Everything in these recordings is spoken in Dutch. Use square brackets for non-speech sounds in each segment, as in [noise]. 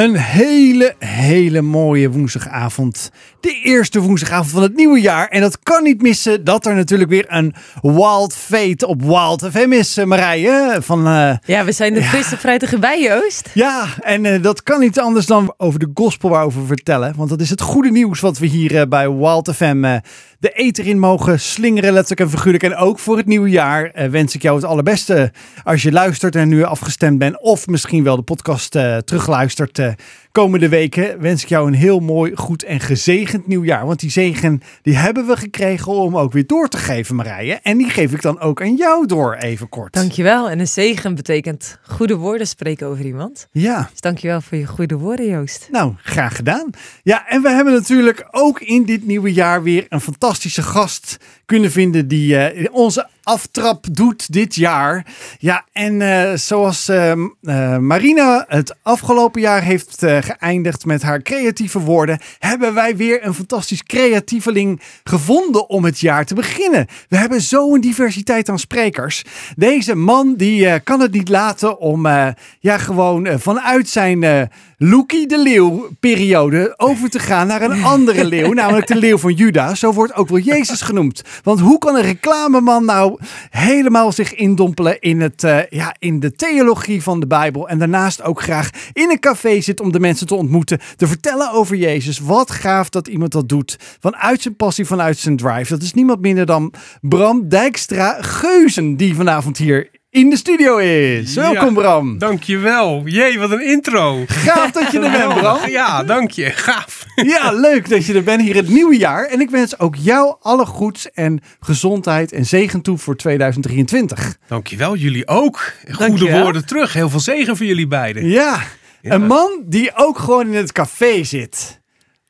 Een hele, hele mooie woensdagavond. De eerste woensdagavond van het nieuwe jaar. En dat kan niet missen dat er natuurlijk weer een Wild Fate op Wild FM is, eh, Marije. Van, uh, ja, we zijn de frisse, fruitige bij, Joost. Ja, en uh, dat kan niet anders dan over de gospel waarover vertellen. Want dat is het goede nieuws wat we hier bij Wild FM de eter in mogen slingeren, letterlijk en figuurlijk. En ook voor het nieuwe jaar wens ik jou het allerbeste als je luistert en nu afgestemd bent. Of misschien wel de podcast terugluistert komende weken wens ik jou een heel mooi, goed en gezegend nieuwjaar. Want die zegen die hebben we gekregen om ook weer door te geven, Marije. En die geef ik dan ook aan jou door, even kort. Dankjewel. En een zegen betekent goede woorden spreken over iemand. Ja. Dus dankjewel voor je goede woorden, Joost. Nou, graag gedaan. Ja, en we hebben natuurlijk ook in dit nieuwe jaar weer een fantastische gast kunnen vinden die uh, onze aftrap doet dit jaar. Ja, en uh, zoals uh, Marina het afgelopen jaar heeft geëindigd met haar creatieve woorden, hebben wij weer een fantastisch creatieveling gevonden om het jaar te beginnen. We hebben zo'n diversiteit aan sprekers. Deze man die kan het niet laten om ja, gewoon vanuit zijn Loekie de Leeuw periode over te gaan naar een andere leeuw, namelijk de leeuw van Juda. Zo wordt ook wel Jezus genoemd. Want hoe kan een reclameman nou helemaal zich indompelen in, het, uh, ja, in de theologie van de Bijbel en daarnaast ook graag in een café zit om de mensen te ontmoeten, te vertellen over Jezus. Wat gaaf dat iemand dat doet vanuit zijn passie, vanuit zijn drive. Dat is niemand minder dan Bram Dijkstra Geuzen die vanavond hier in de studio is. Welkom Bram. Dankjewel. Jee, wat een intro. Gaaf dat je er bent Bram. [laughs] Ja, dank je. Gaaf. Ja, leuk dat je er bent hier het nieuwe jaar. En ik wens ook jou alle goeds en gezondheid en zegen toe voor 2023. Dankjewel, jullie ook. Goede woorden terug. Heel veel zegen voor jullie beiden. Ja, ja, een man die ook gewoon in het café zit.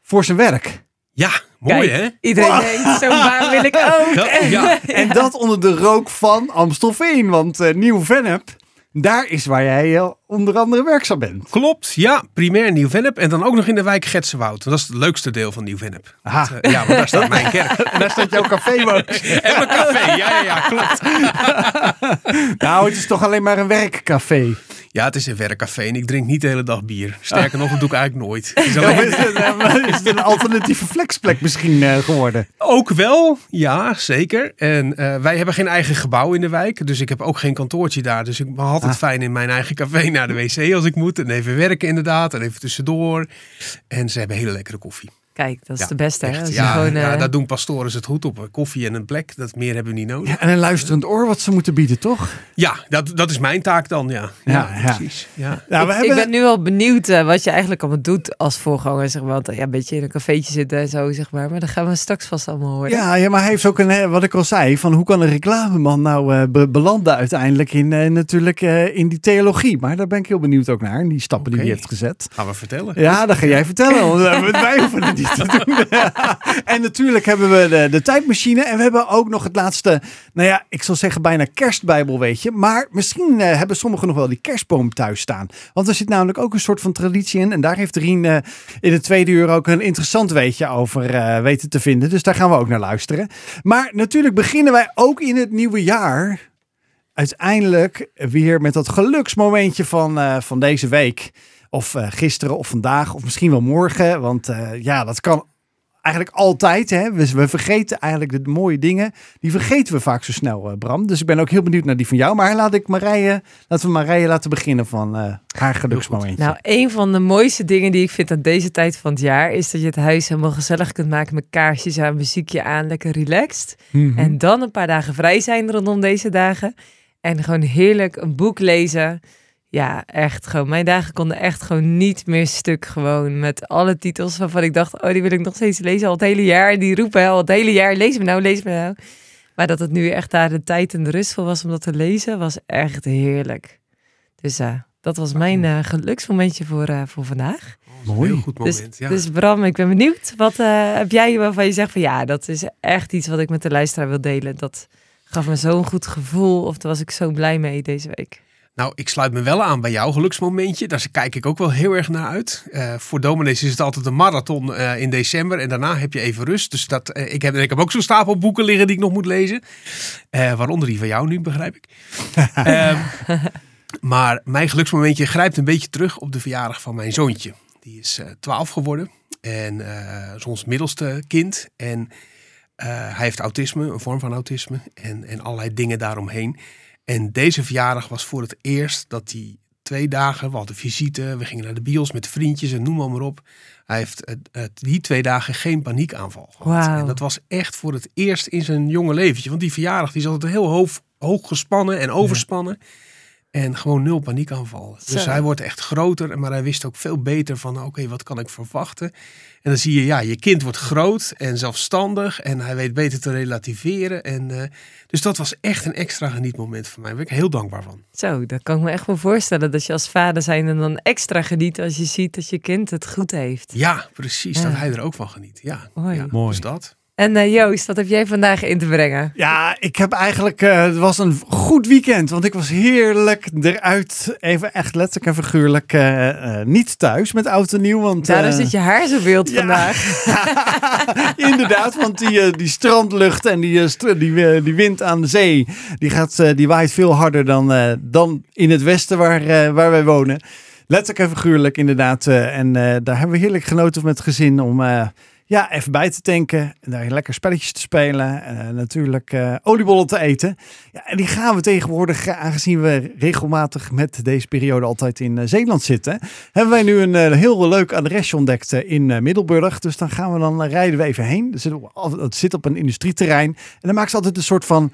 Voor zijn werk. Ja, mooi hè? Iedereen wow. denkt, zo'n baan wil ik [laughs] ook. ja. [laughs] En dat onder de rook van Amstelveen. Want uh, Nieuw-Vennep, daar is waar jij uh, onder andere werkzaam bent. Klopt, ja. Primair Nieuw-Vennep. En dan ook nog in de wijk Getsenwoud. Dat is het leukste deel van Nieuw-Vennep. Uh, ja, want daar staat mijn kerk. en [laughs] daar staat jouw café [laughs] en mijn café, ja, ja, ja, klopt. [laughs] nou, het is toch alleen maar een werkcafé. Ja, het is een werkcafé en ik drink niet de hele dag bier. Sterker nog, dat doe ik eigenlijk nooit. Is, alleen... is, het, is, het, een alternatieve flexplek misschien uh, geworden? Ook wel, ja, zeker. En uh, wij hebben geen eigen gebouw in de wijk. Dus ik heb ook geen kantoortje daar. Dus ik ben altijd ah. fijn in mijn eigen café naar de wc als ik moet. En even werken inderdaad. En even tussendoor. En ze hebben hele lekkere koffie. Kijk, dat is de beste. Hè? ja, gewoon, uh... ja, daar doen pastoren het goed op. Koffie en een plek, dat meer hebben we niet nodig. Ja, en een luisterend oor wat ze moeten bieden, toch? Ja, dat, dat is mijn taak dan, ja. Ja, ja precies. Ja. Nou, we ik, hebben... ik ben nu wel benieuwd uh, wat je eigenlijk allemaal doet als voorganger. Zeg maar. Want ja, een beetje in een cafeetje zitten en zo, zeg maar. Maar dan gaan we straks vast allemaal horen. Ja, ja maar hij heeft ook een, wat ik al zei, van hoe kan een reclameman nou uh, be belanden uiteindelijk in, natuurlijk in die theologie. Maar daar ben ik heel benieuwd ook naar, die stappen okay. die hij heeft gezet. Gaan we vertellen? Ja, dat ga jij vertellen, want wij hoeven [laughs] [laughs] en natuurlijk hebben we de, de tijdmachine. En we hebben ook nog het laatste, nou ja, ik zal zeggen bijna kerstbijbel, weet je. Maar misschien uh, hebben sommigen nog wel die kerstboom thuis staan. Want er zit namelijk ook een soort van traditie in. En daar heeft Rien uh, in de tweede uur ook een interessant weetje over uh, weten te vinden. Dus daar gaan we ook naar luisteren. Maar natuurlijk beginnen wij ook in het nieuwe jaar uiteindelijk weer met dat geluksmomentje van, van deze week. Of uh, gisteren of vandaag of misschien wel morgen. Want uh, ja, dat kan eigenlijk altijd. Hè? We, we, vergeten eigenlijk de mooie dingen. Die vergeten we vaak zo snel, uh, Bram. Dus ik ben ook heel benieuwd naar die van jou. Maar laat ik Marije, laten we Marije laten beginnen van uh, haar geluksmomentje. Nou, een van de mooiste dingen die ik vind aan deze tijd van het jaar... is dat je het huis helemaal gezellig kunt maken met kaarsjes aan, muziekje aan. Lekker relaxed. Mm -hmm. En dan een paar dagen vrij zijn rondom deze dagen. En gewoon heerlijk een boek lezen... Ja, echt gewoon. Mijn dagen konden echt gewoon niet meer stuk. Gewoon met alle titels waarvan ik dacht, oh, die wil ik nog steeds lezen al het hele jaar. Die roepen al het hele jaar, lees me nou, lees me nou. Maar dat het nu echt daar de tijd en de rust voor was om dat te lezen, was echt heerlijk. Dus uh, dat was mijn uh, geluksmomentje voor, uh, voor vandaag. Oh, Mooi. Heel goed moment, dus, ja. dus Bram, ik ben benieuwd. Wat heb jij waarvan je zegt van ja, dat is echt iets wat ik met de luisteraar wil delen. Dat gaf me zo'n goed gevoel of daar was ik zo blij mee deze week. Nou, ik sluit me wel aan bij jouw geluksmomentje. Daar kijk ik ook wel heel erg naar uit. Uh, voor dominees is het altijd een marathon uh, in december. En daarna heb je even rust. Dus dat, uh, ik, heb, ik heb ook zo'n stapel boeken liggen die ik nog moet lezen. waaronder die van jou nu, begrijp ik. [laughs] Ehm, Maar mijn geluksmomentje grijpt een beetje terug op de verjaardag van mijn zoontje. Die is uh, 12 geworden en is ons middelste kind. En hij heeft autisme, een vorm van autisme en, en allerlei dingen daaromheen. En deze verjaardag was voor het eerst dat hij twee dagen, we hadden visite, we gingen naar de bios met vriendjes en noem maar, maar op. Hij heeft het, het, die twee dagen geen paniekaanval gehad. En dat was echt voor het eerst in zijn jonge leventje. Want die verjaardag die is altijd heel hoog, hoog gespannen en overspannen. En gewoon nul paniekaanval. Dus Zo. hij wordt echt groter, maar hij wist ook veel beter van oké, wat kan ik verwachten? En dan zie je, ja, je kind wordt groot en zelfstandig en hij weet beter te relativeren. En, eh, dus dat was echt een extra genietmoment voor mij. Daar ben ik heel dankbaar van. Zo, dat kan ik me echt wel voorstellen. Dat je als vader zijn en dan extra geniet als je ziet dat je kind het goed heeft. Ja, precies. Ja. Dat hij er ook van geniet. Ja, Mooi. ja Mooi. Dus dat. En eh, Joost, wat heb jij vandaag in te brengen? Ja, ik heb eigenlijk, eh, het was een goed weekend, want ik was heerlijk eruit, even echt letterlijk en figuurlijk, eh, niet thuis met oud en nieuw. Want, Daarom zit je haar zo wild ja. vandaag. [laughs] Inderdaad, want die, die strandlucht en die, die, die wind aan de zee, die, gaat, die waait veel harder dan, dan in het westen waar, waar wij wonen. Letterlijk en figuurlijk inderdaad. en daar hebben we heerlijk genoten met het gezin om ja, even bij te tanken. En daar lekker spelletjes te spelen. En eh, natuurlijk eh, oliebollen te eten. Ja, en die gaan we tegenwoordig, eh, aangezien we regelmatig met deze periode altijd in Zeeland zitten. Hebben wij nu een heel leuk adresje ontdekt in Middelburg. Dus dan gaan we dan rijden we even heen. Er zit op- Het zit op een industrieterrein. En dan maken ze altijd een soort van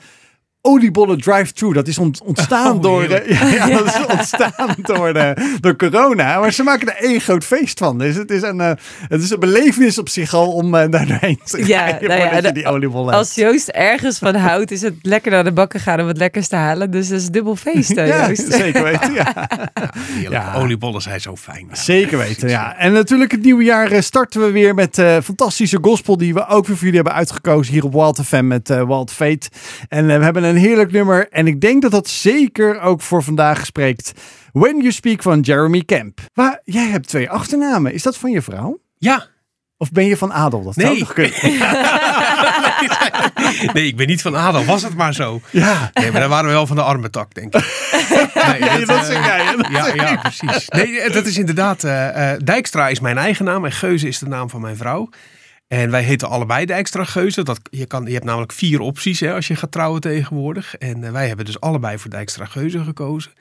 oliebollen drive-thru. Dat is ont- ontstaan Oh, door, eh, [laughs] ja, dat is ontstaan door, de, door corona. Maar ze maken er één groot feest van. Dus het is een, eh, het is een belevenis op zich al om eh, daar doorheen te Ja, rijden nou ja, de- die oliebollen Als Joost ergens van houdt, is het lekker naar de bakken gaan om wat lekkers te halen. Dus dat is dubbel feest, hè, Ja, Joost. [laughs] zeker weten. Ja. [laughs] Ja. Oliebollen zijn zo fijn. Ja. Zeker weten, ja. En natuurlijk het nieuwe jaar eh, starten we weer met eh, fantastische gospel die we ook weer voor jullie hebben uitgekozen hier op Wild FM met eh Wild Fate. En eh, we hebben een heerlijk nummer en ik denk dat dat zeker ook voor vandaag spreekt. When You Speak van Jeremy Camp. Maar jij hebt twee achternamen. Is dat van je vrouw? Ja. Of ben je van adel? Dat zou Nee. toch kunnen. [laughs] Nee, ik ben niet van Adel. Was het maar zo. Ja. Nee, maar dan waren we wel van de arme tak, denk ik. [laughs] Nee, Nee, dat eh, zeg jij? Dat Ja, precies. Nee, dat is inderdaad... eh, eh, Dijkstra is mijn eigen naam en Geuze is de naam van mijn vrouw. En wij heten allebei Dijkstra Geuze. Dat, je, kan, je hebt namelijk vier opties hè, als je gaat trouwen tegenwoordig. En eh, wij hebben dus allebei voor Dijkstra Geuze gekozen.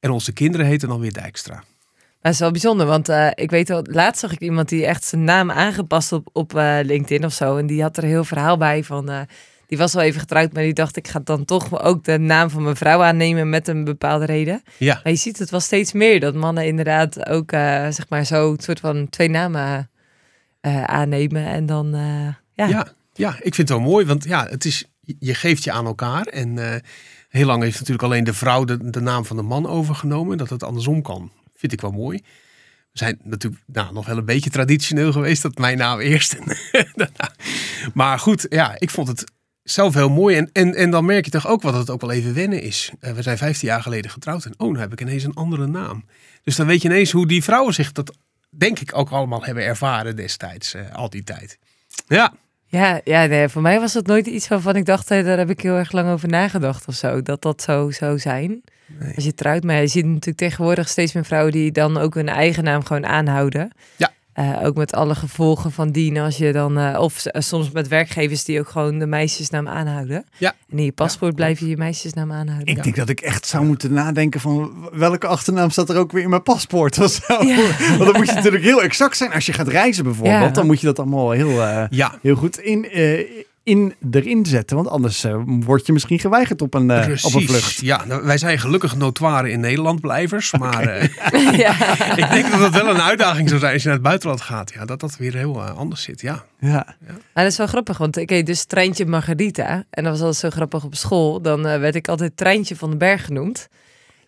En onze kinderen heten dan weer Dijkstra. Maar het is wel bijzonder, want eh, ik weet wel, laatst zag ik iemand die echt zijn naam aangepast op, op eh, LinkedIn of zo. En die had er een heel verhaal bij van, die was wel even getrouwd, maar die dacht ik ga dan toch ook de naam van mijn vrouw aannemen met een bepaalde reden. Ja, Maar je ziet het wel steeds meer, dat mannen inderdaad ook zeg maar zo een soort van twee namen aannemen. En dan, eh, ja. ja, ja, ik vind het wel mooi. Want ja, het is, je geeft je aan elkaar. En eh, heel lang heeft natuurlijk alleen de vrouw de, de naam van de man overgenomen. Dat het andersom kan, vind ik wel mooi. We zijn natuurlijk nou, nog wel een beetje traditioneel geweest. Dat mijn naam eerst. en [laughs] maar goed, ja, ik vond het zelf heel mooi. En, en, en dan merk je toch ook wat het ook wel even wennen is. Eh, we zijn 15 jaar geleden getrouwd. En oh, nu heb ik ineens een andere naam. Dus dan weet je ineens hoe die vrouwen zich dat, denk ik, ook allemaal hebben ervaren destijds. eh, al die tijd. Ja. Ja, ja nee, voor mij was het nooit iets waarvan ik dacht, daar heb ik heel erg lang over nagedacht of zo. Dat dat zo zou zijn. Nee. Als je trouwt, maar je ziet natuurlijk tegenwoordig steeds meer vrouwen die dan ook hun eigen naam gewoon aanhouden. Ja. Eh, ook met alle gevolgen van dien als je dan, eh, of s- soms met werkgevers die ook gewoon de meisjesnaam aanhouden. Ja. En in je paspoort Ja, blijf je je meisjesnaam aanhouden. Ik denk dat ik echt zou moeten nadenken van welke achternaam staat er ook weer in mijn paspoort of zo. Ja. Want dan moet je natuurlijk heel exact zijn als je gaat reizen bijvoorbeeld. Ja. Dan moet je dat allemaal heel, eh, Ja, heel goed in, eh, in, erin zetten. Want anders eh, word je misschien geweigerd op een, eh, op een vlucht. Ja, nou, wij zijn gelukkig notoire in Nederland blijvers. [laughs] Maar eh, ja. [laughs] ik denk dat het wel een uitdaging zou zijn als je naar het buitenland gaat. Ja, dat dat weer heel anders zit. Ja. Ja. Maar dat is wel grappig, want ik heet dus Treintje Margarita. En dat was altijd zo grappig op school. Dan eh, werd ik altijd Treintje van den Berg genoemd.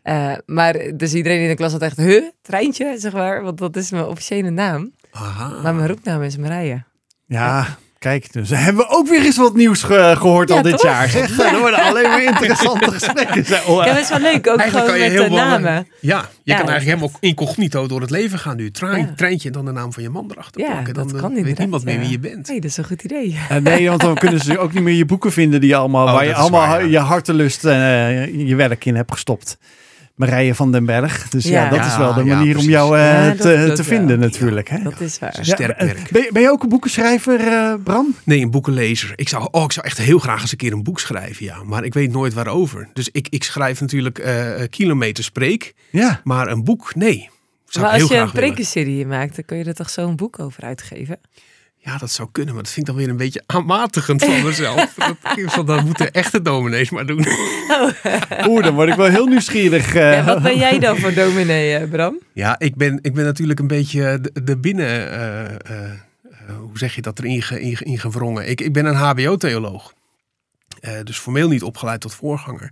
Eh, maar dus iedereen in de klas had echt, huh, Treintje, zeg maar. Want dat is mijn officiële naam. Aha. Maar mijn roepnaam is Marije. ja, kijk. Dus hebben we ook weer eens wat nieuws ge- gehoord Ja, al dit toch? jaar. Zeg. Er worden alleen maar interessante [laughs] gesprekken. Ja, dat is wel leuk. Ook Eigenlijk gewoon kan je met de namen. Ja, je Ja. kan eigenlijk helemaal incognito door het leven gaan nu. Trein, Ja. Treintje en dan de naam van je man erachter Ja, plakken. dat Dan eh, kan weet niemand meer ja. wie je bent. Nee, dat is een goed idee. Eh, nee, want dan kunnen ze ook niet meer je boeken vinden die je allemaal, Oh, waar je dat allemaal waar, ja. je hartelust en eh, je werk in hebt gestopt. Marije van den Berg. Dus ja, Ja. dat is wel de ja, manier om jou eh, Ja, dat- te, dat te vinden natuurlijk. Hè? Dat is waar. Sterk eh, werk. ben, je- ben je ook een boekenschrijver, eh, Bram? Nee, een boekenlezer. Ik zou, oh, ik zou echt heel graag eens een keer een boek schrijven, ja. Maar ik weet nooit waarover. Dus ik, ik schrijf natuurlijk eh kilometers preek. Ja. Maar een boek, nee. Zou Maar als je een prekenserie maakt, dan kun je er toch zo'n boek over uitgeven? Ja, dat zou kunnen, maar dat vind ik dan weer een beetje aanmatigend van mezelf. [laughs] dat, dat moeten echte dominees maar doen. Oeh, dan word ik wel heel nieuwsgierig. eh. Ja, wat ben jij dan voor dominee, eh, Bram? Ja, ik ben, ik ben natuurlijk een beetje de, de binnen... eh, eh, eh, hoe zeg je dat erin ge, in, in gewrongen? Ik, ik ben een hbo-theoloog. Eh, dus formeel niet opgeleid tot voorganger.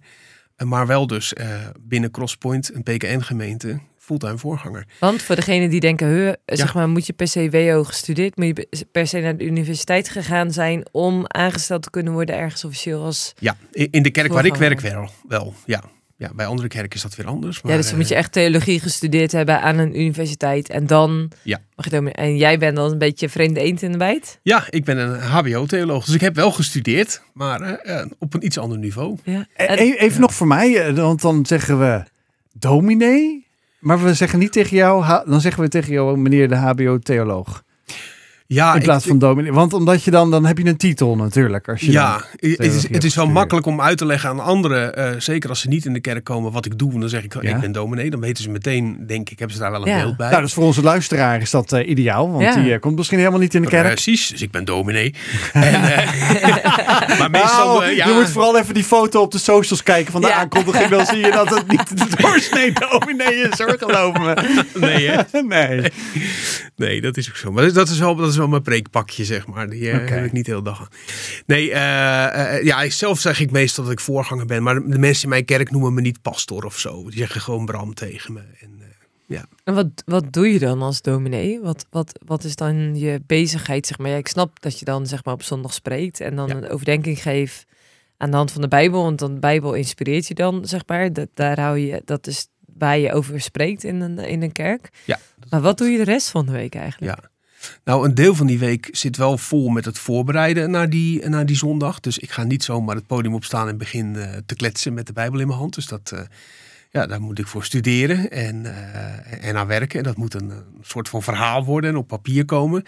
Eh, maar wel dus eh, binnen Crosspoint, een PKN-gemeente, fulltime voorganger. Want voor degenen die denken, huh, Ja. zeg maar, moet je per se WO gestudeerd, moet je per se naar de universiteit gegaan zijn om aangesteld te kunnen worden ergens officieel als... Ja, in de kerk waar ik werk wel. wel ja. ja, bij andere kerken is dat weer anders. Maar, ja, dus dan moet je eh, echt theologie gestudeerd hebben aan een universiteit en dan Ja. mag je. En jij bent dan een beetje vreemde eend in de bijt? Ja, ik ben een hbo-theoloog. Dus ik heb wel gestudeerd, maar eh, eh, op een iets ander niveau. Ja. Eh, En- e- Even nog voor mij, want dan zeggen we dominee. Maar we zeggen niet tegen jou, dan zeggen we tegen jou meneer de HBO-theoloog. Ja, In ik- plaats van dominee. Want omdat je dan, dan heb je een titel natuurlijk. Als je Ja, het is, het is wel makkelijk om uit te leggen aan anderen, eh, zeker als ze niet in de kerk komen, wat ik doe. En dan zeg ik, Ja. ik ben dominee. Dan weten ze meteen, denk ik, hebben ze daar wel een Ja. beeld bij. Nou, dus voor onze luisteraar is dat eh, ideaal. Want Ja. die eh, komt misschien helemaal niet in de kerk. Precies, dus ik ben dominee. [laughs] en, eh, [laughs] maar meestal, Nou, ja, Je moet vooral even die foto op de socials kijken van de Ja. aankondiging. Dan zie je dat het niet de [laughs] doorsnee dominee is hoor, geloof me. nee, hè? Nee. nee, dat is ook zo. Maar dat is wel, dat is wel mijn preekpakje, zeg maar. Die eh, heb ik niet de hele dag aan. Nee, eh, ja, zelf zeg ik meestal dat ik voorganger ben. Maar de mensen in mijn kerk noemen me niet pastor of zo. Die zeggen gewoon Bram tegen me. En, ja. En wat, wat doe je dan als dominee? Wat, wat, wat is dan je bezigheid? Zeg maar? Ja, ik snap dat je dan zeg maar, op zondag spreekt en dan Ja. een overdenking geeft aan de hand van de Bijbel. Want dan de Bijbel inspireert je dan, zeg maar. Dat, daar hou je, dat is waar je over spreekt in een, in een kerk. Ja. Maar wat doe je de rest van de week eigenlijk? Ja. Nou, een deel van die week zit wel vol met het voorbereiden naar die, naar die zondag. Dus ik ga niet zomaar het podium opstaan en begin eh, te kletsen met de Bijbel in mijn hand. Dus dat, eh, ja, daar moet ik voor studeren en, eh, en aan werken. En dat moet een, een soort van verhaal worden en op papier komen.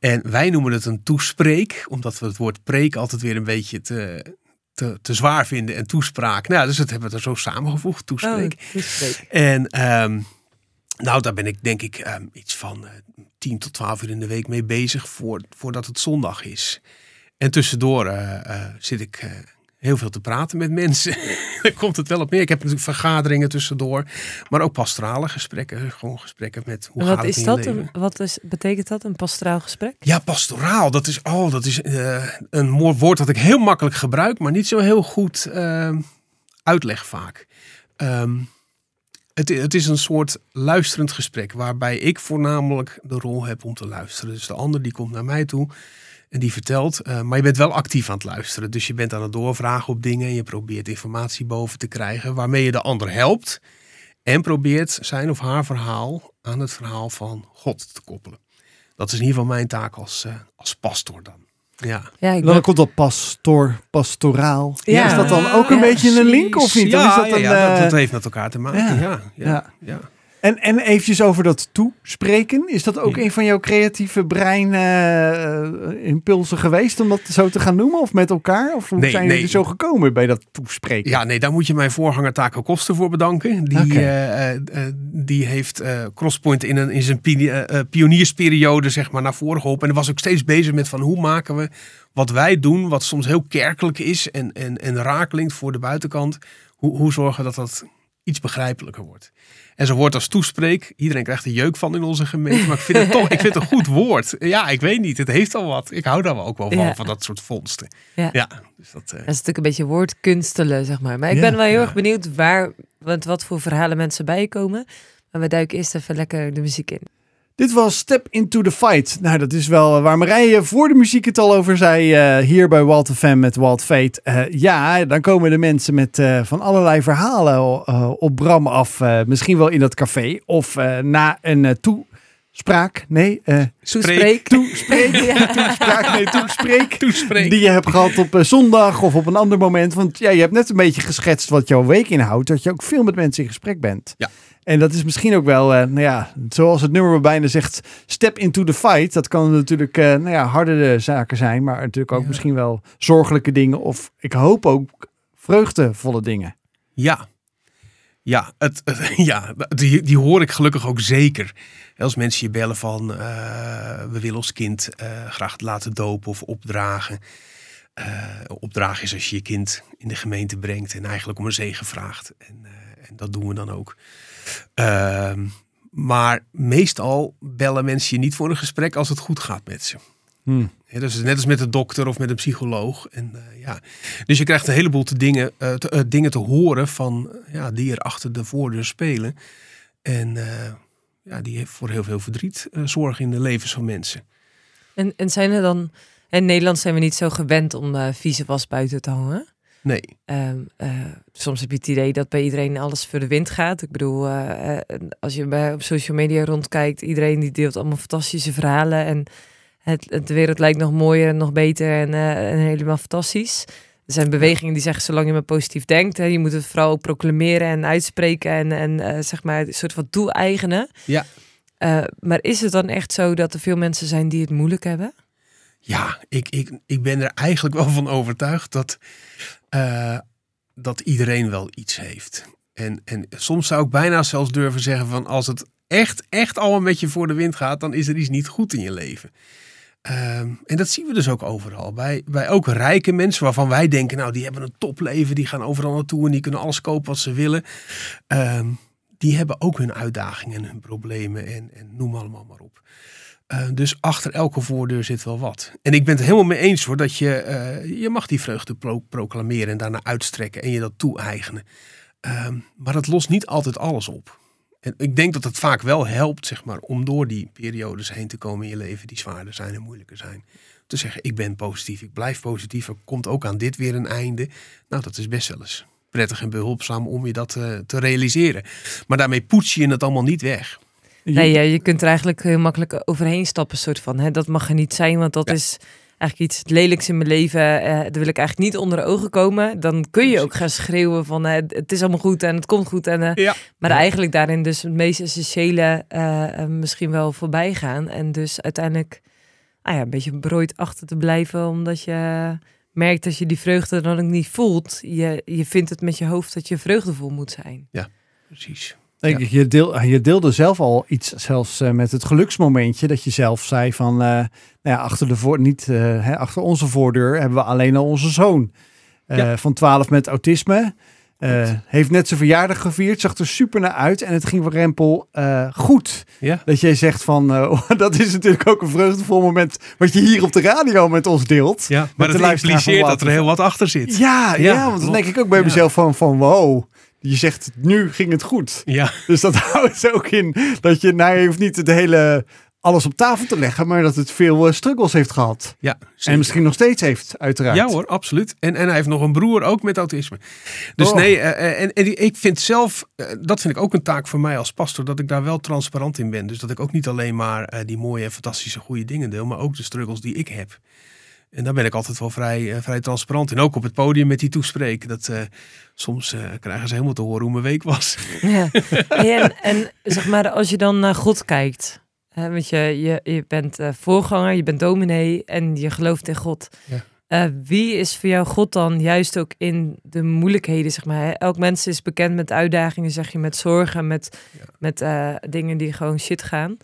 En wij noemen het een toespreek, omdat we het woord preek altijd weer een beetje te, te, te zwaar vinden. En toespraak. Nou, dus dat hebben we er zo samengevoegd, toespreek. Oh, toespreek. En ehm, nou, daar ben ik denk ik ehm, iets van eh 10 tot 12 uur in de week mee bezig voor, voordat het zondag is. En tussendoor eh, eh, zit ik heel veel te praten met mensen. [laughs] Daar komt het wel op neer. Ik heb natuurlijk vergaderingen tussendoor, maar ook pastorale gesprekken. Gewoon gesprekken met hoe En gaat wat het is dat? Een, wat is, betekent dat? Een pastoraal gesprek? Ja, pastoraal. Dat is, oh, dat is een mooi woord dat ik heel makkelijk gebruik, maar niet zo heel goed eh, uitleg vaak. Ehm, het, het is een soort luisterend gesprek waarbij ik voornamelijk de rol heb om te luisteren. Dus de ander die komt naar mij toe en die vertelt, eh, maar je bent wel actief aan het luisteren. Dus je bent aan het doorvragen op dingen en je probeert informatie boven te krijgen waarmee je de ander helpt. En probeert zijn of haar verhaal aan het verhaal van God te koppelen. Dat is in ieder geval mijn taak als, eh, als pastor dan. Ja. Ja, ik Dan ben- komt dat pastor, pastoraal. Ja. Is dat dan ook een Ja, beetje een link of niet? Ja, of is dat ja, een, ja, dat, eh, dat heeft met elkaar te maken. ja. Ja, ja, ja. Ja. En, en eventjes over dat toespreken. Is dat ook Ja. een van jouw creatieve brein eh, impulsen geweest om dat zo te gaan noemen? Of met elkaar? Of hoe Nee, zijn nee. jullie zo gekomen bij dat toespreken? Ja, nee, daar moet je mijn voorganger Taco Koster voor bedanken. Die, eh, eh, eh, die heeft eh, Crosspoint in, een, in zijn pi- eh, eh, pioniersperiode zeg maar, naar voren geholpen. En was ook steeds bezig met van hoe maken we wat wij doen, wat soms heel kerkelijk is en, en, en raak klinkt voor de buitenkant. Hoe, hoe zorgen dat dat iets begrijpelijker wordt. En zo'n woord als toespreek, iedereen krijgt er jeuk van in onze gemeente. Maar ik vind het toch ik vind het een goed woord. Ja, ik weet niet, het heeft al wat. Ik hou daar wel ook wel van, Ja. van dat soort vondsten. Ja. Ja, dus dat... eh, Dat is natuurlijk een beetje woordkunstelen, zeg maar. Maar ik Ja, ben wel heel erg benieuwd waar, want wat voor verhalen mensen bijkomen. Maar we duiken eerst even lekker de muziek in. Dit was Step Into the Fight. Nou, dat is wel waar Marije voor de muziek het al over zei. eh, hier bij Walt FM met Walt Fate. Eh, ja, dan komen de mensen met eh, van allerlei verhalen eh, op Bram af. Eh, misschien wel in dat café. Of eh, na een eh, spraak, nee, eh Toespreek. [laughs] toespreek, Ja. toespraak, nee, toespreek. Toespreek. Die je hebt gehad op eh, zondag of op een ander moment. Want ja, je hebt net een beetje geschetst wat jouw week inhoudt. Dat je ook veel met mensen in gesprek bent. Ja. En dat is misschien ook wel, eh, nou ja, zoals het nummer bijna zegt, step into the fight. Dat kan natuurlijk, eh, nou ja, harde zaken zijn, maar natuurlijk ook Ja. misschien wel zorgelijke dingen. Of ik hoop ook vreugdevolle dingen. Ja. Ja, het, het- [laughs] ja die, die hoor ik gelukkig ook zeker. Als mensen je bellen van eh, we willen ons kind graag laten dopen of opdragen. Eh, opdragen is als je je kind in de gemeente brengt en eigenlijk om een zegen vraagt. En, en dat doen we dan ook. Ehm, maar meestal bellen mensen je niet voor een gesprek als het goed gaat met ze. Hm. Ja, dus net als met een dokter of met een psycholoog. En, eh, ja. Dus je krijgt een heleboel te dingen, eh, te, eh, dingen te horen van, ja, die er achter de voordeur spelen. En eh, ja, die heeft voor heel veel verdriet eh, zorgen in de levens van mensen. En, en zijn er dan... In Nederland zijn we niet zo gewend om eh vieze was buiten te hangen. Nee, Ehm, eh, soms heb je het idee dat bij iedereen alles voor de wind gaat. Ik bedoel, eh, eh, als je bij, op social media rondkijkt, iedereen die deelt allemaal fantastische verhalen. En het, het- de wereld lijkt nog mooier en nog beter en, en helemaal fantastisch. Er zijn bewegingen die zeggen, zolang je maar positief denkt, hè, je moet het vooral ook proclameren en uitspreken en, en zeg maar een soort van toe-eigenen. Ja. Maar is het dan echt zo dat er veel mensen zijn die het moeilijk hebben? Ja, ik, ik, ik ben er eigenlijk [laughs] wel van overtuigd dat, eh, dat iedereen wel iets heeft. En, en soms zou ik bijna zelfs durven zeggen van als het echt, echt allemaal met je voor de wind gaat, dan is er iets niet goed in je leven. Ehm, en dat zien we dus ook overal. Bij, bij ook rijke mensen waarvan wij denken, nou die hebben een topleven, die gaan overal naartoe en die kunnen alles kopen wat ze willen. Ehm, die hebben ook hun uitdagingen en hun problemen en, en noem allemaal maar op. Eh, dus achter elke voordeur zit wel wat. En ik ben het helemaal mee eens hoor, dat je, eh, je mag die vreugde pro- proclameren en daarna uitstrekken en je dat toe-eigenen. Ehm, maar dat lost niet altijd alles op. En ik denk dat het vaak wel helpt, zeg maar, om door die periodes heen te komen in je leven die zwaarder zijn en moeilijker zijn. Te zeggen, ik ben positief, ik blijf positief, er komt ook aan dit weer een einde. Nou, dat is best wel eens prettig en behulpzaam om je dat eh, te realiseren. Maar daarmee poets je het allemaal niet weg. Nee, ja, je kunt er eigenlijk heel makkelijk overheen stappen, soort van. Hè? Dat mag er niet zijn, want dat Ja. is eigenlijk iets lelijks in mijn leven. eh daar wil ik eigenlijk niet onder de ogen komen. Dan kun je ook gaan schreeuwen van eh, het is allemaal goed en het komt goed. En, eh, Ja. maar Ja. eigenlijk daarin dus het meest essentiële eh, eh, misschien wel voorbij gaan. En dus uiteindelijk ah ja, een beetje berooid achter te blijven, omdat je merkt dat je die vreugde dan ook niet voelt. Je, je vindt het met je hoofd dat je vreugdevol moet zijn. Precies. Denk Ja. ik, je, deel, je deelde zelf al iets, zelfs eh, met het geluksmomentje, dat je zelf zei van, eh, nou ja, achter, de voor, niet, eh, hè, achter onze voordeur hebben we alleen al onze zoon Ja. van 12 met autisme. Heeft net zijn verjaardag gevierd, zag er super naar uit en het ging voor Rempel goed. Ja. Dat jij zegt van, [laughs] dat is natuurlijk ook een vreugdevol moment wat je hier op de radio met ons deelt. Ja, maar het impliceert dat er heel wat achter zit. Ja, ja, want dan denk ik ook bij mezelf van, van wow, je zegt nu ging het goed. Ja, Dus dat [laughs] houdt ook in dat je, nou je hoeft niet het hele alles op tafel te leggen, maar dat het veel eh, struggles heeft gehad. ja En misschien nog steeds heeft, uiteraard. Ja hoor, absoluut. En, en hij heeft nog een broer ook met autisme. Dus Oh. nee, eh, eh, en, en die- ik vind zelf, dat vind ik ook een taak voor mij als pastor, dat ik daar wel transparant in ben. Dus dat ik ook niet alleen maar die mooie, fantastische, goede dingen deel, maar ook de struggles die ik heb. En daar ben ik altijd wel vrij, eh, vrij transparant in. Ook op het podium met die toespreken. Dat, eh, soms eh, krijgen ze helemaal te horen hoe mijn week was. [laughs] Ja. En, en zeg maar, als je dan naar God kijkt. Hè, want je, je, je bent voorganger, je bent dominee en je gelooft in God. Ja. Wie is voor jou God dan juist ook in de moeilijkheden, zeg maar? Hè? Elk mens is bekend met uitdagingen, zeg je, met zorgen, met, Ja. met dingen die gewoon shit gaan.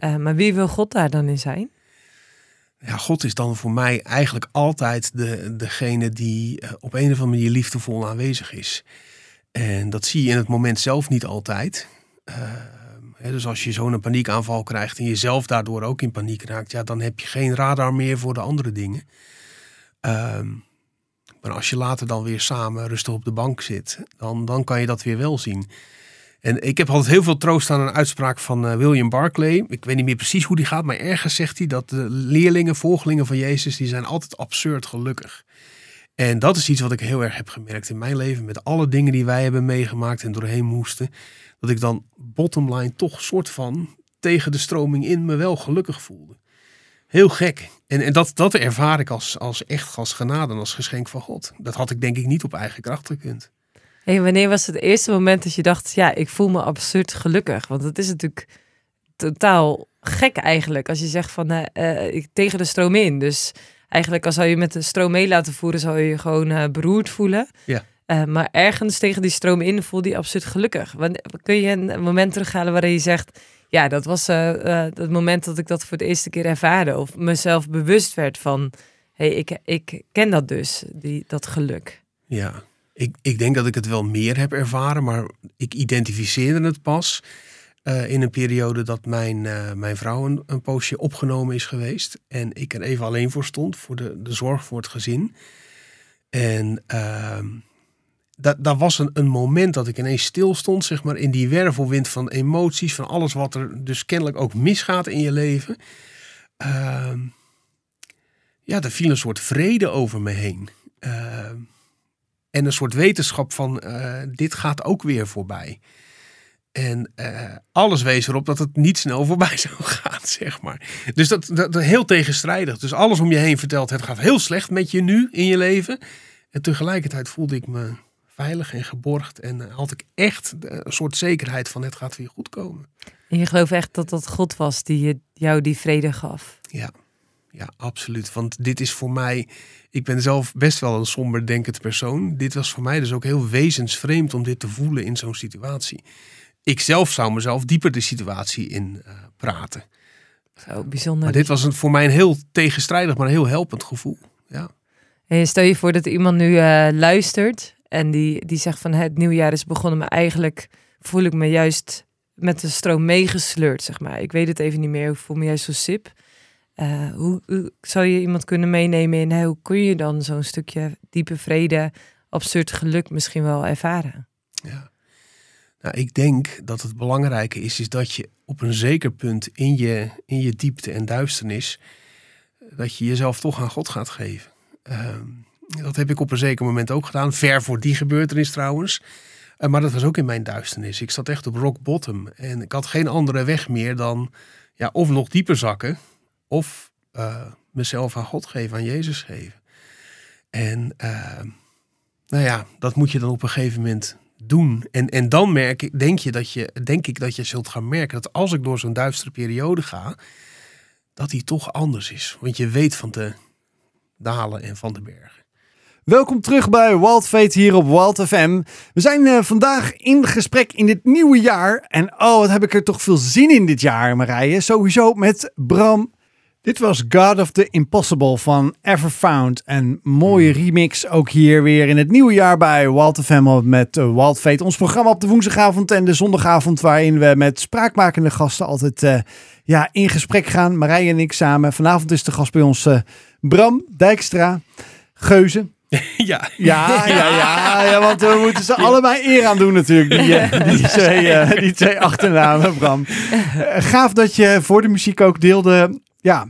Maar wie wil God daar dan in zijn? Ja, God is dan voor mij eigenlijk altijd de, degene die eh, op een of andere manier liefdevol aanwezig is. En dat zie je in het moment zelf niet altijd. Hè, dus als je zo'n paniekaanval krijgt en jezelf daardoor ook in paniek raakt, ja, dan heb je geen radar meer voor de andere dingen. Ehm, maar als je later dan weer samen rustig op de bank zit, dan, dan kan je dat weer wel zien. En ik heb altijd heel veel troost aan een uitspraak van eh, William Barclay. Ik weet niet meer precies hoe die gaat, maar ergens zegt hij dat de leerlingen, volgelingen van Jezus, die zijn altijd absurd gelukkig. En dat is iets wat ik heel erg heb gemerkt in mijn leven, met alle dingen die wij hebben meegemaakt en doorheen moesten. Dat ik dan bottom line toch soort van tegen de stroming in me wel gelukkig voelde. Heel gek. En, en dat, dat ervaar ik als, als echt als genade en als geschenk van God. Dat had ik denk ik niet op eigen kracht gekund. Hey, wanneer was het eerste moment dat je dacht, ja, ik voel me absurd gelukkig? Want het is natuurlijk totaal gek eigenlijk als je zegt van uh, uh, ik tegen de stroom in. Dus eigenlijk als zou je met de stroom mee laten voeren, zou je je gewoon uh, beroerd voelen. Ja. maar ergens tegen die stroom in voelde je absoluut gelukkig. Wanneer, kun je een moment terughalen waarin je zegt, ja, dat was het moment dat ik dat voor de eerste keer ervaarde. Of mezelf bewust werd van, hé, hey, ik, ik ken dat dus, die, dat geluk. Ja, ik, ik denk dat ik het wel meer heb ervaren, maar ik identificeerde het pas uh, in een periode dat mijn, uh, mijn vrouw een, een, poosje opgenomen is geweest. En ik er even alleen voor stond, voor de, de zorg voor het gezin. En uh, dat, dat was een, een moment dat ik ineens stil stond, zeg maar, in die wervelwind van emoties, van alles wat er dus kennelijk ook misgaat in je leven. Ehm, ja, er viel een soort vrede over me heen. En een soort wetenschap van, uh, dit gaat ook weer voorbij. En uh, alles wees erop dat het niet snel voorbij [laughs] zou gaan, zeg maar. Dus dat, dat, dat, heel tegenstrijdig. Dus alles om je heen vertelt, het gaat heel slecht met je nu in je leven. En tegelijkertijd voelde ik me veilig en geborgd. En had ik echt een soort zekerheid van het gaat weer goed komen. En je gelooft echt dat dat God was die jou die vrede gaf? Ja, ja, absoluut. Want dit is voor mij, ik ben zelf best wel een somber denkend persoon. Dit was voor mij dus ook heel wezensvreemd om dit te voelen in zo'n situatie ik zelf zou mezelf dieper de situatie in uh, praten. Zo bijzonder. Maar dit was een, voor mij een heel tegenstrijdig, maar een heel helpend gevoel. Ja. En stel je voor dat iemand nu uh, luistert en die, die zegt van het nieuwjaar is begonnen, maar eigenlijk voel ik me juist met de stroom meegesleurd, zeg maar. Ik weet het even niet meer, ik voel me juist zo sip. Uh, hoe, zou je iemand kunnen meenemen in hoe kun je dan zo'n stukje diepe vrede, absurd geluk misschien wel ervaren? Ja. Nou, ik denk dat het belangrijke is, is dat je op een zeker punt in je, in je diepte en duisternis, dat je jezelf toch aan God gaat geven. Uh, dat heb ik op een zeker moment ook gedaan. Ver voor die gebeurtenis trouwens. Uh, maar dat was ook in mijn duisternis. Ik zat echt op rock bottom. En ik had geen andere weg meer dan ja, of nog dieper zakken. Of uh, mezelf aan God geven, aan Jezus geven. En ehm, nou ja, dat moet je dan op een gegeven moment doen. En, en dan merk ik, denk, je dat je, denk ik dat je zult gaan merken dat als ik door zo'n duistere periode ga, dat die toch anders is. Want je weet van de dalen en van de bergen. Welkom terug bij Wild Fate hier op Wild FM. We zijn uh, vandaag in gesprek in dit nieuwe jaar. En oh, wat heb ik er toch veel zin in dit jaar, Marije. Sowieso met Bram dit was God of the Impossible van Everfound. Een mooie remix ook hier weer in het nieuwe jaar bij Walt FM met uh, Wild Fate. Ons programma op de woensdagavond en de zondagavond waarin we met spraakmakende gasten altijd uh, ja, in gesprek gaan. Marije en ik samen. Vanavond is de gast bij ons uh, Bram Dijkstra, Geuze. [laughs] Ja. Ja, ja, ja, ja, want we moeten ze allebei eer aan doen natuurlijk, die, [laughs] die, twee, die twee achternamen, Bram. gaaf dat je voor de muziek ook deelde ja,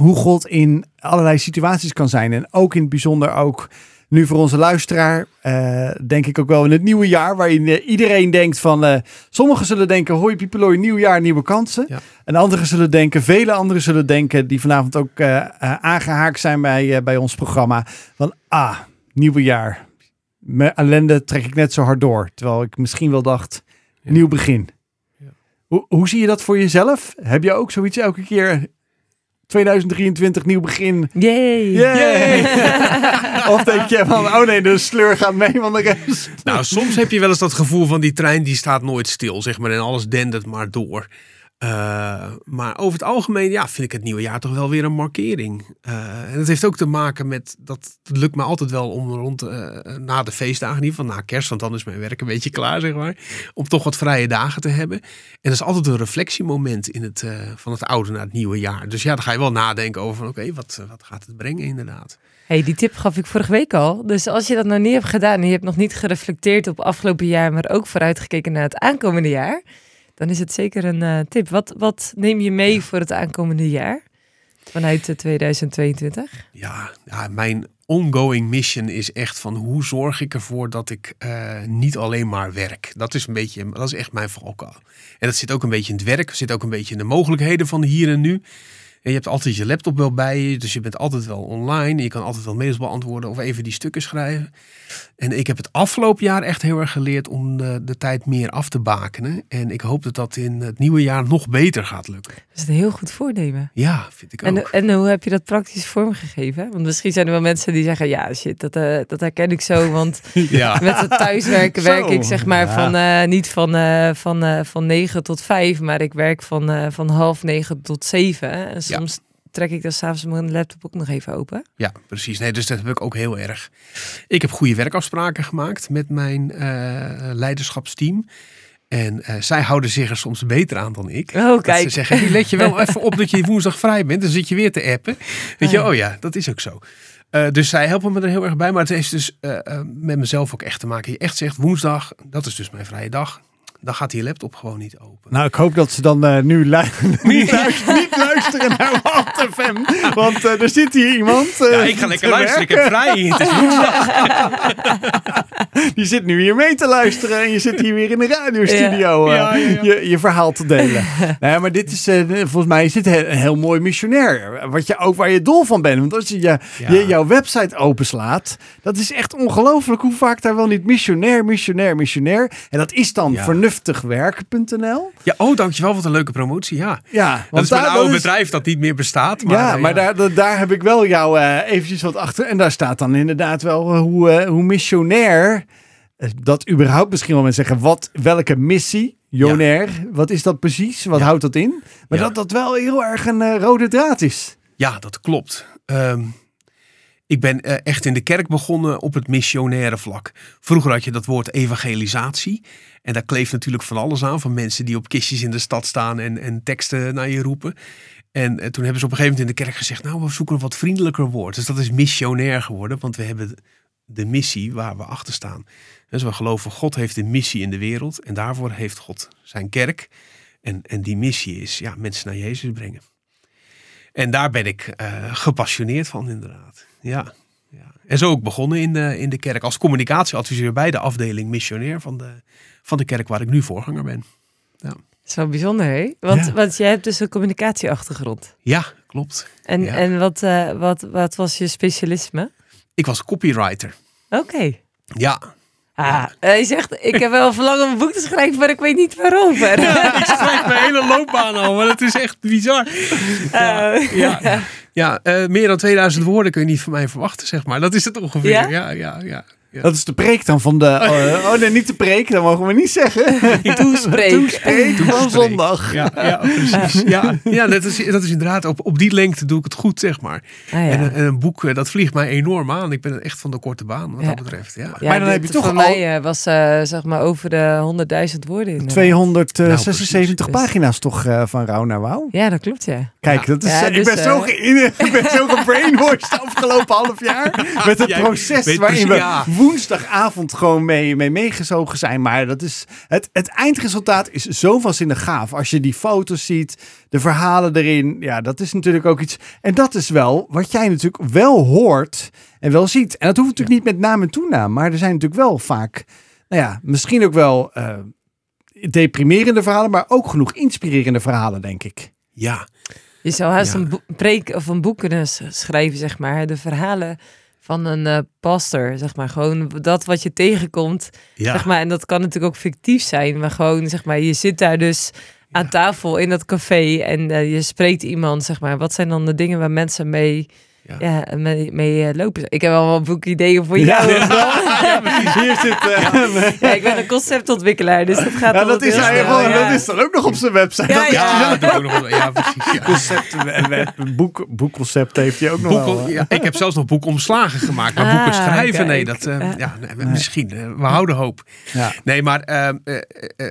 hoe God in allerlei situaties kan zijn. En ook in het bijzonder ook nu voor onze luisteraar, uh, denk ik ook wel in het nieuwe jaar, waarin uh, iedereen denkt van, uh, sommigen zullen denken, hoi piepeloi, nieuw jaar, nieuwe kansen. Ja. En anderen zullen denken, vele anderen zullen denken, die vanavond ook aangehaakt zijn bij, bij ons programma, van, ah, nieuwe jaar. Mijn ellende trek ik net zo hard door. Terwijl ik misschien wel dacht, ja. nieuw begin. Ja. Hoe, hoe zie je dat voor jezelf? Heb je ook zoiets elke keer 2023 nieuw begin. Yay! Yay. [laughs] of denk je van, oh nee, de sleur gaat mee van de rest. Nou, soms heb je wel eens dat gevoel van die trein die staat nooit stil, zeg maar. En alles dendert maar door. Uh, maar over het algemeen ja, vind ik het nieuwe jaar toch wel weer een markering. Uh, en dat heeft ook te maken met dat het lukt me altijd wel om rond uh, na de feestdagen, ieder geval na kerst, want dan is mijn werk een beetje klaar, zeg maar. Om toch wat vrije dagen te hebben. En dat is altijd een reflectiemoment in het, van het oude naar het nieuwe jaar. Dus ja, dan ga je wel nadenken over: oké, wat, wat gaat het brengen, inderdaad. Hey, die tip gaf ik vorige week al. Dus als je dat nog niet hebt gedaan en je hebt nog niet gereflecteerd op afgelopen jaar, maar ook vooruitgekeken naar het aankomende jaar dan is het zeker een uh, tip. Wat, wat neem je mee voor het aankomende jaar vanuit 2022? Ja, ja, mijn ongoing mission is echt van hoe zorg ik ervoor dat ik eh, niet alleen maar werk. Dat is een beetje, dat is echt mijn valkuil. En dat zit ook een beetje in het werk, zit ook een beetje in de mogelijkheden van hier en nu. En je hebt altijd je laptop wel bij je, dus je bent altijd wel online. Je kan altijd wel mails beantwoorden of even die stukken schrijven. En ik heb het afgelopen jaar echt heel erg geleerd om de, de tijd meer af te bakenen. En ik hoop dat dat in het nieuwe jaar nog beter gaat lukken. Dat is een heel goed voornemen. Ja, vind ik ook. En, en hoe heb je dat praktisch vormgegeven? Want misschien zijn er wel mensen die zeggen, ja shit, dat, eh, dat herken ik zo. Want [laughs] ja. met het thuiswerken [laughs] werk ik zeg maar ja. van, eh, niet van, eh, van, van 9 tot 5, maar ik werk van, van half 9 tot 7. En soms trek ik dan s'avonds mijn laptop ook nog even open. Ja, precies. Nee, dus dat heb ik ook heel erg. Ik heb goede werkafspraken gemaakt met mijn eh, leiderschapsteam. En eh, zij houden zich er soms beter aan dan ik. Oh, Dat Ze kijk. zeggen, hey, let je wel [laughs] even op dat je woensdag vrij bent. Dan zit je weer te appen. Weet je, oh ja, dat is ook zo. Eh, dus zij helpen me er heel erg bij. Maar het heeft dus met mezelf ook echt te maken. Je echt zegt, woensdag, dat is dus mijn vrije dag. Dan gaat die laptop gewoon niet open. Nou, ik hoop dat ze dan eh, nu lu- [laughs] [laughs] niet, luisteren, niet luisteren naar FM. Want eh, er zit hier iemand. eh, Ja, ik ga lekker te luisteren. Ik heb vrij. Het is woensdag. [laughs] Die zit nu hier mee te luisteren en je zit hier weer in de radiostudio Ja. Je, je verhaal te delen. nee, maar dit is, volgens mij is dit een heel mooi missionair. Wat je, ook waar je dol van bent. Want als je, je, je jouw website openslaat, dat is echt ongelooflijk hoe vaak daar wel niet missionair, missionair, missionair. En dat is dan Ja. vernuftigwerken.nl. Ja, oh, dankjewel. Wat een leuke promotie. Ja. Ja, Dat is mijn oude is- bedrijf dat niet meer bestaat. Maar, ja, eh, maar Daar, daar, daar heb ik wel jou eh, eventjes wat achter. En daar staat dan inderdaad wel eh, hoe, hoe missionair. Dat überhaupt misschien wel mensen zeggen. Wat, welke missie? Jonair. Wat is dat precies? Wat Ja. houdt dat in? Maar Ja. dat dat wel heel erg een rode draad is. Ja, dat klopt. Ehm, ik ben eh, echt in de kerk begonnen op het missionaire vlak. Vroeger had je dat woord evangelisatie. En daar kleeft natuurlijk van alles aan. Van mensen die op kistjes in de stad staan en, en teksten naar je roepen. En eh, toen hebben ze op een gegeven moment in de kerk gezegd... nou, we zoeken een wat vriendelijker woord. Dus dat is missionair geworden. Want we hebben de missie waar we achter staan. Dus we geloven, God heeft een missie in de wereld. En daarvoor heeft God zijn kerk. En, en die missie is ja, mensen naar Jezus brengen. En daar ben ik eh, gepassioneerd van, inderdaad. Ja, ja. En zo ook begonnen in de, in de kerk als communicatieadviseur bij de afdeling missionair van de, van de kerk waar ik nu voorganger ben. Zo bijzonder, hè? Want, Ja. want jij hebt dus een communicatieachtergrond. Ja, klopt. En, Ja. en wat, eh, wat, wat was je specialisme? Ik was copywriter. Oké. Ja. Ah, hij zegt, ik heb wel verlangen om een boek te schrijven, maar ik weet niet waarover. [laughs] ik schrijf mijn hele loopbaan al, maar het is echt bizar. Eh, Ja, [laughs] ja eh, meer dan 2000 woorden kun je niet van mij verwachten, zeg maar. Dat is het ongeveer. Ja? Ja, ja, ja. Ja. Dat is de preek dan van de... [laughs] oh, oh nee, niet de preek. Dat mogen we niet zeggen. [laughs] Toespreek. Toespreek van zondag. Ja, ja, precies. [laughs] Ja, ja dat, is, dat is inderdaad, op, op die lengte doe ik het goed, zeg maar. Ah, ja. En, een- en een boek, eh, dat vliegt mij enorm aan. Ik ben echt van de korte baan, wat Ja. dat betreft. Ja. Ja, Maar dan heb je toch Voor al- mij eh, was eh, zeg maar over de 100.000 woorden. inderdaad. 276 Nou, pagina's toch eh, van Rauw naar Wauw? Ja, dat klopt, ja. Kijk, dat is, Ja, eh, dus, ik, ben zo ge- ik ben zo gebrainwashed de afgelopen half jaar. Met het Jij proces waarin we. Woensdagavond gewoon mee, mee meegezogen zijn. Maar dat is, het, het eindresultaat is zo waanzinnig gaaf. Als je die foto's ziet, de verhalen erin. Ja, dat is natuurlijk ook iets. En dat is wel wat jij natuurlijk wel hoort en wel ziet. En dat hoeft natuurlijk niet met naam en toenaam. Maar er zijn natuurlijk wel vaak, nou ja, misschien ook wel eh, deprimerende verhalen. Maar ook genoeg inspirerende verhalen, denk ik. Ja, Je zou haast Ja. een boek- preek of een boek kunnen schrijven, zeg maar. De verhalen van een eh pastor, zeg maar. Gewoon dat wat je tegenkomt, ja. zeg maar. En dat kan natuurlijk ook fictief zijn. Maar gewoon, zeg maar, je zit daar dus aan tafel in dat café en eh, je spreekt iemand, zeg maar. Wat zijn dan de dingen waar mensen mee, Ja. ja. mee, mee eh, lopen? Ik heb wel wat boekideeën voor Ja. jou. Hier zit. eh, [laughs] Ja, ik ben een conceptontwikkelaar, dus dat gaat Ja, dat is, ja. dat is dan ook nog op zijn website. Ja, Dat is ja. Ja, ik nog wel- ja, precies. Ja. Concept, boek, boekconcept heeft hij ook nog wel. ja, ik heb zelfs nog boekomslagen gemaakt. Maar Ah, boeken schrijven, nee, dat, eh, Ja. ja, nee, misschien. we houden hoop. Ja. Nee, maar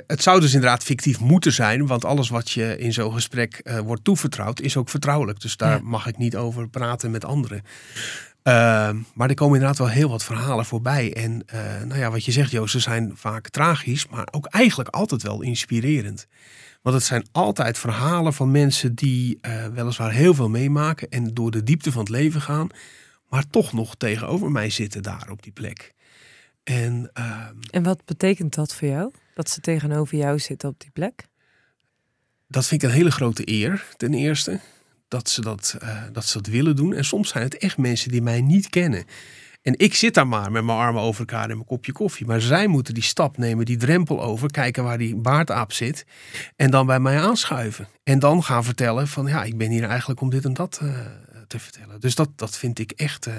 het zou dus inderdaad fictief moeten zijn. Want alles wat je in zo'n gesprek eh, wordt toevertrouwd, is ook vertrouwelijk. Dus daar Ja. mag ik niet over praten met anderen. Eh, maar er komen inderdaad wel heel wat verhalen voorbij. En eh, nou ja, wat je zegt, Joost, ze zijn vaak tragisch, maar ook eigenlijk altijd wel inspirerend. Want het zijn altijd verhalen van mensen die eh, weliswaar heel veel meemaken en door de diepte van het leven gaan, maar toch nog tegenover mij zitten daar op die plek. En, ehm, En wat betekent dat voor jou? Dat ze tegenover jou zitten op die plek? dat vind ik een hele grote eer, ten eerste. Dat ze dat, eh, dat ze dat willen doen. En soms zijn het echt mensen die mij niet kennen. En ik zit daar maar met mijn armen over elkaar en mijn kopje koffie. Maar zij moeten die stap nemen, die drempel over, kijken waar die baardaap zit. En dan bij mij aanschuiven. En dan gaan vertellen van ja, ik ben hier eigenlijk om dit en dat eh, te vertellen. Dus dat, dat vind ik echt, eh,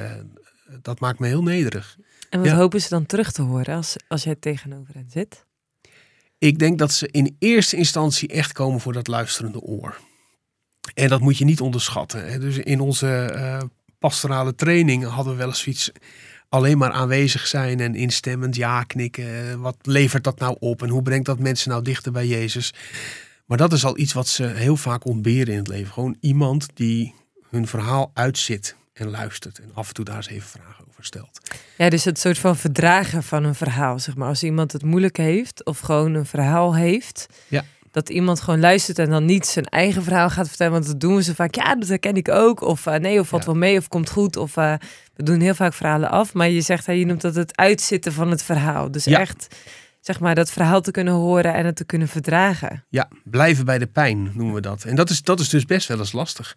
dat maakt me heel nederig. En wat Ja. hopen ze dan terug te horen als, als jij tegenover hen zit? Ik denk dat ze in eerste instantie echt komen voor dat luisterende oor. En dat moet je niet onderschatten. Hè. Dus in onze eh, pastorale training hadden we wel eens zoiets. Alleen maar aanwezig zijn en instemmend ja knikken. Wat levert dat nou op en hoe brengt dat mensen nou dichter bij Jezus? Maar dat is al iets wat ze heel vaak ontberen in het leven. Gewoon iemand die hun verhaal uitzit en luistert. En af en toe daar eens even vragen over stelt. Ja, dus het soort van verdragen van een verhaal, zeg maar. Als iemand het moeilijk heeft of gewoon een verhaal heeft. Ja. Dat iemand gewoon luistert en dan niet zijn eigen verhaal gaat vertellen. Want dat doen we zo vaak. Ja, dat herken ik ook. Of eh, nee, of valt Ja. wel mee of komt goed. Of eh, we doen heel vaak verhalen af. Maar je zegt, hè, je noemt dat het uitzitten van het verhaal. Dus Ja. echt, zeg maar, dat verhaal te kunnen horen en het te kunnen verdragen. Ja, blijven bij de pijn noemen we dat. En dat is, dat is dus best wel eens lastig.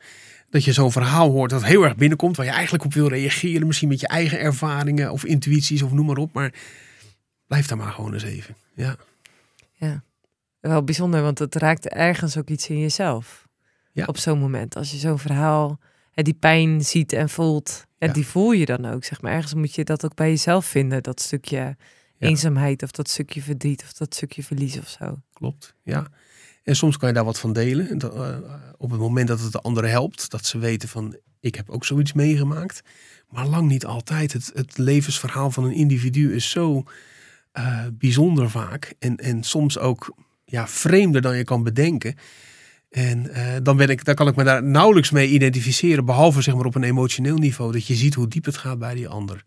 Dat je zo'n verhaal hoort dat heel erg binnenkomt, waar je eigenlijk op wil reageren. Misschien met je eigen ervaringen of intuïties of noem maar op. Maar blijf daar maar gewoon eens even. Ja, Wel bijzonder, want het raakt ergens ook iets in jezelf. Ja. Op zo'n moment. Als je zo'n verhaal, hè, die pijn ziet en voelt. En Ja. die voel je dan ook, zeg maar. Ergens moet je dat ook bij jezelf vinden. Dat stukje Ja. eenzaamheid of dat stukje verdriet of dat stukje verlies of zo. klopt. Ja. En soms kan je daar wat van delen. Dat, eh, op het moment dat het de anderen helpt, dat ze weten van ik heb ook zoiets meegemaakt. Maar lang niet altijd. Het, het levensverhaal van een individu is zo eh, bijzonder vaak. En, en soms ook ja, vreemder dan je kan bedenken. En eh, dan, ben ik, dan kan ik me daar nauwelijks mee identificeren. Behalve zeg maar op een emotioneel niveau. Dat je ziet hoe diep het gaat bij die ander.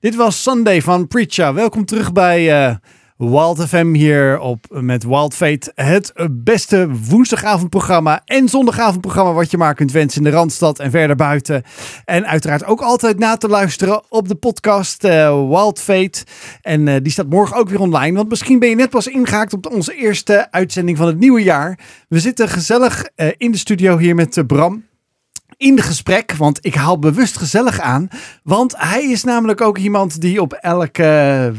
Dit was Sunday van Preacher. Welkom terug bij eh Wild FM hier op met Wild Fate. Het beste woensdagavondprogramma en zondagavondprogramma wat je maar kunt wensen in de Randstad en verder buiten. En uiteraard ook altijd na te luisteren op de podcast eh, Wild Fate. En eh, die staat morgen ook weer online. Want misschien ben je net pas ingehaakt op onze eerste uitzending van het nieuwe jaar. We zitten gezellig eh, in de studio hier met Bram in de gesprek, want ik haal bewust gezellig aan. Want hij is namelijk ook iemand die op elke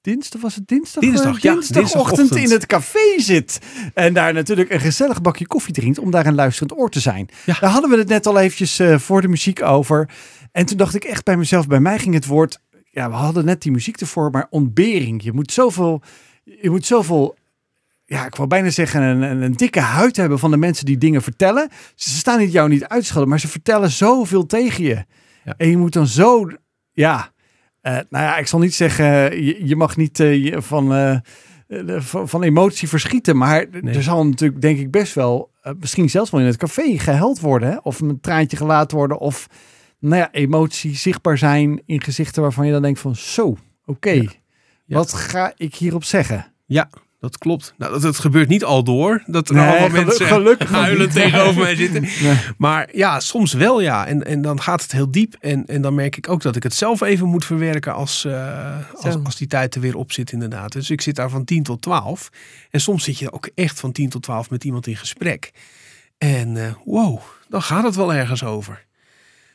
dinsdag, was het dinsdag? Dinsdag, Eh, ja, Dinsdagochtend in het café zit. En daar natuurlijk een gezellig bakje koffie drinkt om daar een luisterend oor te zijn. Ja. Daar hadden we het net al eventjes eh, voor de muziek over. En toen dacht ik echt bij mezelf, bij mij ging het woord... Ja, we hadden net die muziek ervoor, maar ontbering. Je moet zoveel... Je moet zoveel ja, ik wou bijna zeggen, een, een, een dikke huid hebben van de mensen die dingen vertellen. Ze staan niet jou niet uitschelden, maar ze vertellen zoveel tegen je. Ja. En je moet dan zo, ja, eh, nou ja, ik zal niet zeggen, je, je mag niet eh, van, eh, eh, van, van emotie verschieten, maar Nee. er zal natuurlijk, denk ik, best wel, eh, misschien zelfs wel in het café gehuild worden, hè? of een traantje gelaten worden, of, nou ja, emotie zichtbaar zijn in gezichten waarvan je dan denkt van, zo, oké, Ja. Ja. wat ga ik hierop zeggen? Ja, dat klopt. Nou, dat, dat gebeurt niet al door. Dat er Nee, allemaal mensen gelukkig niet. tegenover mij zitten. Nee. Maar ja, soms wel ja. En, en dan gaat het heel diep. En, en dan merk ik ook dat ik het zelf even moet verwerken als, eh, als, als die tijd er weer op zit inderdaad. Dus ik zit daar van 10 tot 12. En soms zit je ook echt van 10 tot 12 met iemand in gesprek. En eh, wow, dan gaat het wel ergens over.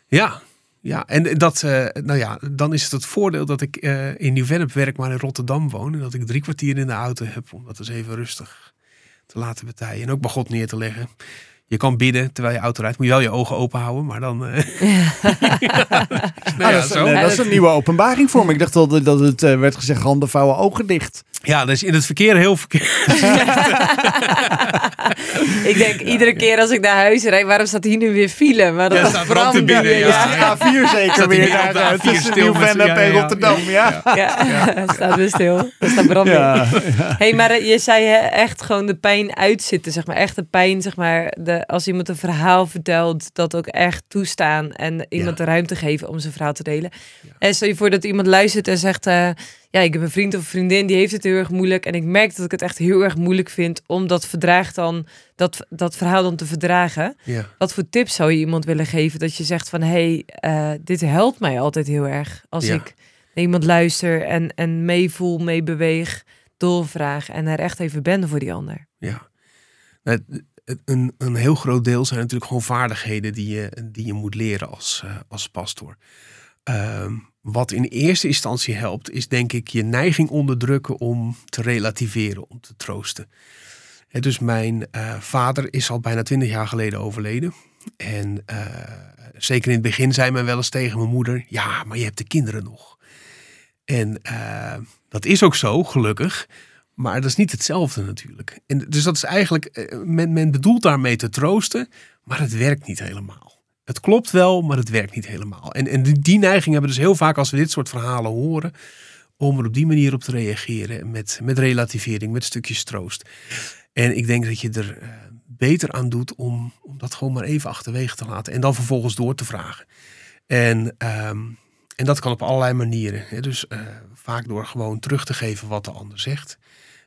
Ja, ja, en dat, eh, nou ja, dan is het het voordeel dat ik eh, in Nieuw-Vennep werk, maar in Rotterdam woon. En dat ik drie kwartier in de auto heb om dat eens even rustig te laten betijen. En ook bij God neer te leggen. Je kan bidden terwijl je auto rijdt. Moet je wel je ogen open houden, maar dan... eh, [laughs] [laughs] nou Ah, ja, dat, is, zo. dat is een nieuwe openbaring voor me. Ik dacht dat, dat het eh, werd gezegd handen vouwen, ogen dicht. Ja, dat is in het verkeer heel verkeerd. [laughs] ik denk iedere keer als ik naar huis rijd, waarom staat hier nu weer file? Maar dat Ja, is staat brand er binnen, ja. Ja, A4 zeker Staat weer daar, de A4 tussen stil met z'n- Nieuw-Vennep ja, en ja, Rotterdam. Ja, Ja, [laughs] staat weer stil. Er staat brand in. hey, maar eh, je zei hè, echt gewoon de pijn uitzitten, zeg maar. Echt de pijn, zeg maar. De, als iemand een verhaal vertelt, dat ook echt toestaan. En iemand de ruimte geven om zijn verhaal te delen. En stel je voor dat iemand luistert en zegt... eh, ja, ik heb een vriend of een vriendin die heeft het heel erg moeilijk. En ik merk dat ik het echt heel erg moeilijk vind om dat verdrag dan, dat, dat verhaal dan te verdragen. Ja. Wat voor tips zou je iemand willen geven dat je zegt van hé, hey, eh, dit helpt mij altijd heel erg. Als Ja. ik naar iemand luister en, en meevoel, meebeweeg, doorvraag en er echt even ben voor die ander. Ja. Nou, Een, een heel groot deel zijn natuurlijk gewoon vaardigheden die je, die je moet leren als, eh, als pastor. Ehm, wat in eerste instantie helpt, is denk ik je neiging onderdrukken om te relativeren, om te troosten. Dus mijn eh, vader is al bijna twintig jaar geleden overleden. En eh, zeker in het begin zei men wel eens tegen mijn moeder: Ja, maar je hebt de kinderen nog. En eh, dat is ook zo, gelukkig. Maar dat is niet hetzelfde natuurlijk. En dus dat is eigenlijk, men, men bedoelt daarmee te troosten, maar het werkt niet helemaal. Het klopt wel, maar het werkt niet helemaal. En, en die, neiging hebben we dus heel vaak als we dit soort verhalen horen, om er op die manier op te reageren. Met, met relativering, met stukjes troost. En ik denk dat je er eh, beter aan doet om, om dat gewoon maar even achterwege te laten. En dan vervolgens door te vragen. En, ehm, en dat kan op allerlei manieren. Dus eh, vaak door gewoon terug te geven wat de ander zegt.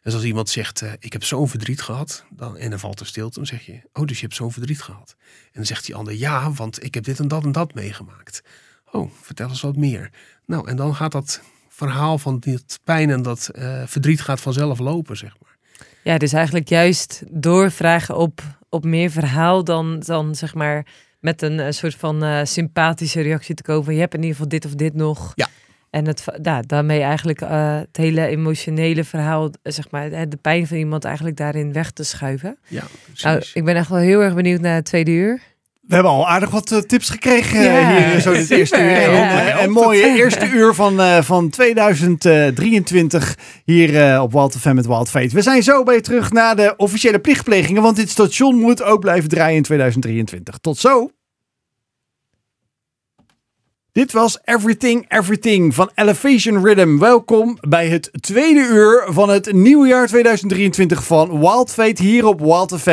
Dus als iemand zegt, eh, ik heb zo'n verdriet gehad, dan, en dan valt er stilte, dan zeg je, oh, dus je hebt zo'n verdriet gehad. En dan zegt die ander, ja, want ik heb dit en dat en dat meegemaakt. Oh, vertel eens wat meer. Nou, en dan gaat dat verhaal van dit pijn en dat eh, verdriet gaat vanzelf lopen, zeg maar. Ja, dus eigenlijk juist doorvragen op, op meer verhaal dan, dan zeg maar met een soort van eh, sympathische reactie te komen. van, Je hebt in ieder geval dit of dit nog. Ja. En het, ja, daarmee eigenlijk eh, het hele emotionele verhaal, zeg maar, de pijn van iemand eigenlijk daarin weg te schuiven. Ja, precies. Nou, ik ben echt wel heel erg benieuwd naar het tweede uur. We hebben al aardig wat eh, tips gekregen Ja, eh, hier zo dit super, eerste uur. ja. En, Een mooie eerste uur van, eh, van 2023 hier eh, op Wild FM met Wild Fate. We zijn zo bij je terug naar de officiële plichtplegingen, want dit station moet ook blijven draaien in 2023. Tot zo! Dit was Everything Everything van Elevation Rhythm. Welkom bij het tweede uur van het nieuwe jaar 2023 van Wild Fate hier op Wild.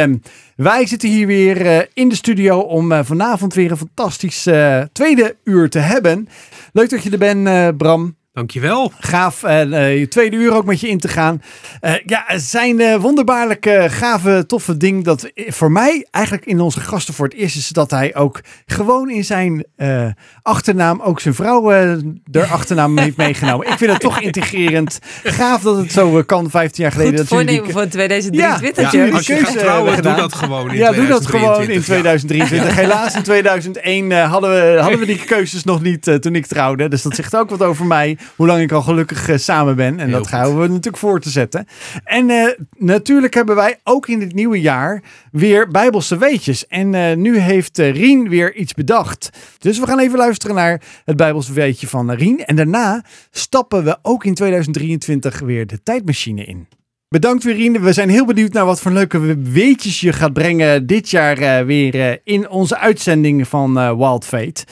Wij zitten hier weer eh, in de studio om eh, vanavond weer een fantastisch eh, tweede uur te hebben. Leuk dat je er bent, Bram. Dankjewel. Gaaf eh, eh, je tweede uur ook met je in te gaan. Eh, ja, het zijn eh, wonderbaarlijk gave, toffe ding dat voor mij eigenlijk in onze gasten voor het eerst is dat hij ook gewoon in zijn eh, achternaam ook zijn vrouw eh de achternaam [laughs] heeft meegenomen. Ik vind het toch integrerend. Gaaf dat het zo kan 15 jaar geleden. Goed dat jullie die- voornemen voor 2023. Ja, Ja, jullie als je keuze gaat trouwen, doe dat gewoon in ja, doe dat gewoon in 2023. 2023. [laughs] Helaas in 2001 eh, hadden, we, hadden we die keuzes nog niet eh, toen ik trouwde. Dus dat zegt ook wat over mij. Hoe lang ik al gelukkig eh, samen ben. En Heel dat goed. gaan we natuurlijk voor te zetten. En eh, natuurlijk hebben wij ook in dit nieuwe jaar weer Bijbelse weetjes. En eh, nu heeft Rien weer iets bedacht. Dus we gaan even luisteren naar het Bijbelse weetje van Rien. En daarna stappen we ook in 2023 weer de tijdmachine in. Bedankt Rien. We zijn heel benieuwd naar wat voor leuke weetjes je gaat brengen dit jaar eh, weer eh, in onze uitzending van eh, Wild Fate.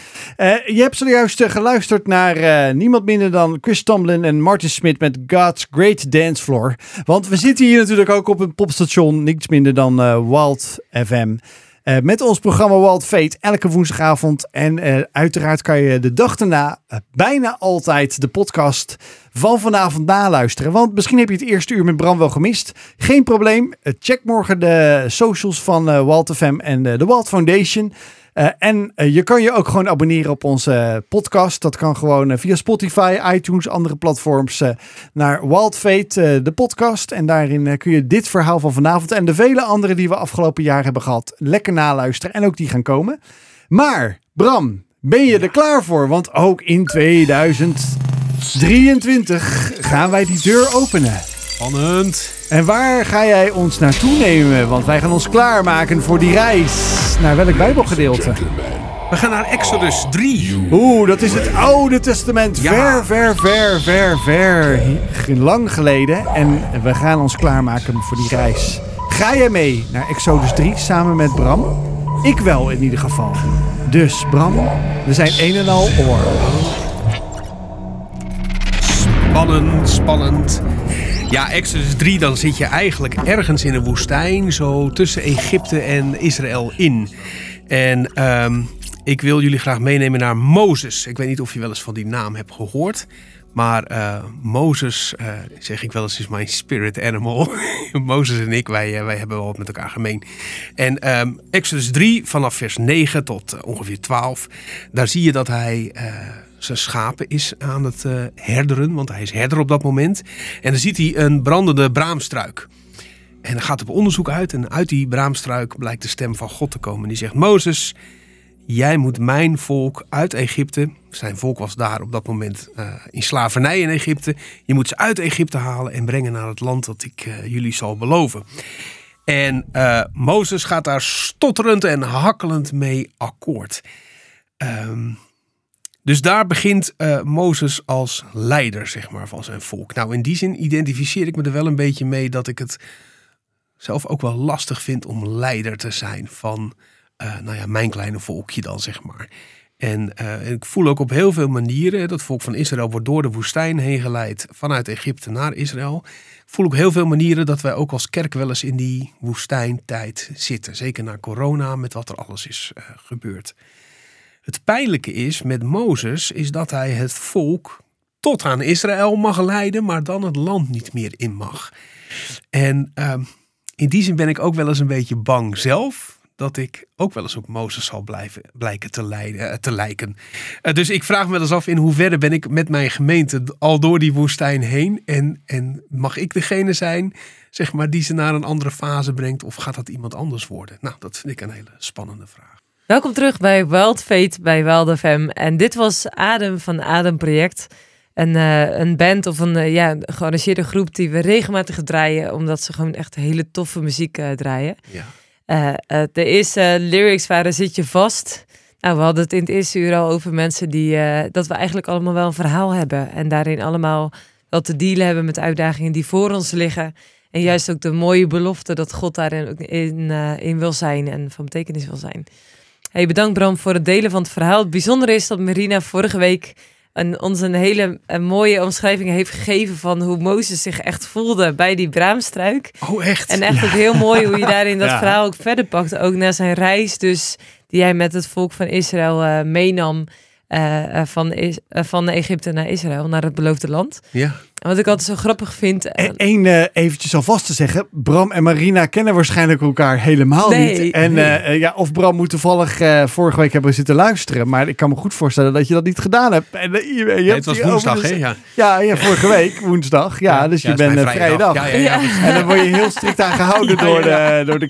Je hebt zojuist geluisterd naar niemand minder dan Chris Tomlin en Martin Smith met God's Great Dance Floor. Want we zitten hier natuurlijk ook op een popstation, niets minder dan Wild FM. Met ons programma Wild Fate elke woensdagavond. En uiteraard kan je de dag eh, bijna altijd de podcast van vanavond naluisteren. Want misschien heb je het eerste uur met Bram wel gemist. Geen probleem. Eh, check morgen de socials van eh Walt FM en de Walt Foundation. Eh, en je kan je ook gewoon abonneren op onze podcast. Dat kan gewoon via Spotify, iTunes, andere platforms naar Wild Fate, de podcast. En daarin kun je dit verhaal van vanavond en de vele andere die we afgelopen jaar hebben gehad lekker naluisteren. En ook die gaan komen. Maar Bram, ben je er klaar voor? Want ook in 2023 gaan wij die deur openen. Spannend. En waar ga jij ons naartoe nemen? Want wij gaan ons klaarmaken voor die reis. Naar welk Bijbelgedeelte? We gaan naar Exodus 3. Oeh, dat is het Oude Testament. Ja. Ver, ver, ver, ver, ver. Lang geleden. En we gaan ons klaarmaken voor die reis. Ga jij mee naar Exodus 3 samen met Bram? Ik wel in ieder geval. Dus Bram, we zijn een en al oor. Spannend, spannend. Ja, Exodus 3, dan zit je eigenlijk ergens in een woestijn, zo tussen Egypte en Israël in. En ehm, ik wil jullie graag meenemen naar Mozes. Ik weet niet of je wel eens van die naam hebt gehoord. Maar uh, Mozes, uh, zeg ik wel eens, is mijn spirit animal. [laughs] Mozes en ik, wij, uh, wij hebben wel wat met elkaar gemeen. En um, Exodus 3, vanaf vers 9 tot ongeveer 12, daar zie je dat hij zijn schapen is aan het herderen, want hij is herder op dat moment. En dan ziet hij een brandende braamstruik. En dan gaat op onderzoek uit en uit die braamstruik blijkt de stem van God te komen. Die zegt, Mozes, jij moet mijn volk uit Egypte, zijn volk was daar op dat moment uh, in slavernij in Egypte, je moet ze uit Egypte halen en brengen naar het land dat ik uh, jullie zal beloven. En Mozes gaat daar stotterend en hakkelend mee akkoord. Um, dus daar begint Mozes als leider zeg maar, van zijn volk. Nou, in die zin identificeer ik me er wel een beetje mee dat ik het zelf ook wel lastig vind om leider te zijn van uh, nou ja, mijn kleine volkje dan, zeg maar. En uh, ik voel ook op heel veel manieren, dat volk van Israël wordt door de woestijn heen geleid vanuit Egypte naar Israël. Ik voel ook heel veel manieren dat wij ook als kerk wel eens in die woestijntijd zitten. Zeker na corona, met wat er alles is gebeurd. Het pijnlijke is met Mozes, is dat hij het volk tot aan Israël mag leiden, maar dan het land niet meer in mag. En uh, in die zin ben ik ook wel eens een beetje bang zelf dat ik ook wel eens op Mozes zal blijven, blijken te, leiden, eh, te lijken. Uh, dus ik vraag me eens af in hoeverre ben ik met mijn gemeente al door die woestijn heen. En, en mag ik degene zijn zeg maar, die ze naar een andere fase brengt of gaat dat iemand anders worden? Nou, dat vind ik een hele spannende vraag. Welkom terug bij Wild Fate bij Wild FM. En dit was Adem van Adem Project. Een, uh, een band of een uh, ja, gearrangeerde groep die we regelmatig draaien, omdat ze gewoon echt hele toffe muziek draaien. Ja. De eerste lyrics waren Zit je vast? Nou, we hadden het in het eerste uur al over mensen die... Dat we eigenlijk allemaal wel een verhaal hebben. En daarin allemaal wel te dealen hebben met uitdagingen die voor ons liggen. En juist ook de mooie belofte dat God daarin ook in, in wil zijn en van betekenis wil zijn. Hey, bedankt Bram voor het delen van het verhaal. Het bijzondere is dat Marina vorige week een, ons een hele een mooie omschrijving heeft gegeven van hoe Mozes zich echt voelde bij die braamstruik. Oh, echt? En echt ook heel mooi hoe je daarin dat [laughs] verhaal ook verder pakt. Ook naar zijn reis dus, die hij met het volk van Israël uh, meenam. Uh, van, is, uh, van Egypte naar Israël, naar het beloofde land. Ja. Wat ik altijd zo grappig vind. Eén uh, eventjes alvast te zeggen. Bram en Marina kennen waarschijnlijk elkaar helemaal nee, niet. En nee. uh, ja, of Bram moet toevallig uh, vorige week hebben zitten luisteren. Maar ik kan me goed voorstellen dat je dat niet gedaan hebt. En, je, je nee, het was woensdag, hè? Ja. ja. Ja, vorige week woensdag. Ja, ja dus je bent een vrije dag. Ja, ja, En dan word je heel strikt [laughs] aan gehouden door, de, door, [laughs] de,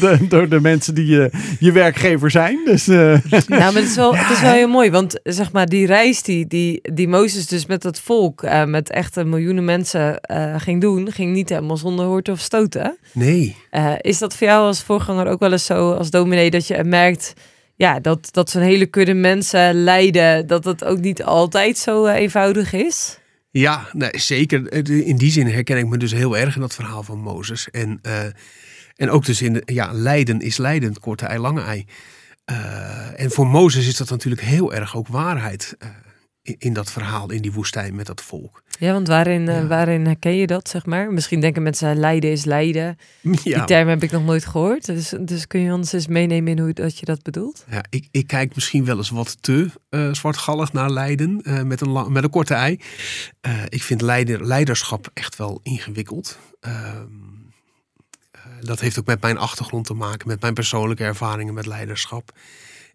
de, door de mensen die je, je werkgever zijn. Dus, [laughs] nou, maar het is, wel, het is wel heel mooi. Want zeg maar, die reis die, die, die Mozes dus met dat volk, met echt miljoenen mensen uh, ging doen, ging niet helemaal zonder hoort of stoten. Nee. Uh, is dat voor jou als voorganger ook wel eens zo als dominee dat je merkt ja, dat, dat zo'n hele kudde mensen lijden, dat dat ook niet altijd zo uh, eenvoudig is? Ja, nee, zeker. In die zin herken ik me dus heel erg in dat verhaal van Mozes. En, en ook dus in de, ja, lijden is lijden, korte ei, lange ei. en voor Mozes is dat natuurlijk heel erg ook waarheid in dat verhaal in die woestijn met dat volk. Ja, want waarin, ja. Uh, waarin herken je dat, zeg maar? Misschien denken mensen, lijden is lijden. Ja. Die term heb ik nog nooit gehoord. Dus, dus kun je ons eens meenemen in hoe dat je dat bedoelt? Ja, ik, ik kijk misschien wel eens wat te uh, zwartgallig naar lijden uh, met, een met een korte ei. ik vind leider, leiderschap echt wel ingewikkeld. Ehm, dat heeft ook met mijn achtergrond te maken, met mijn persoonlijke ervaringen met leiderschap.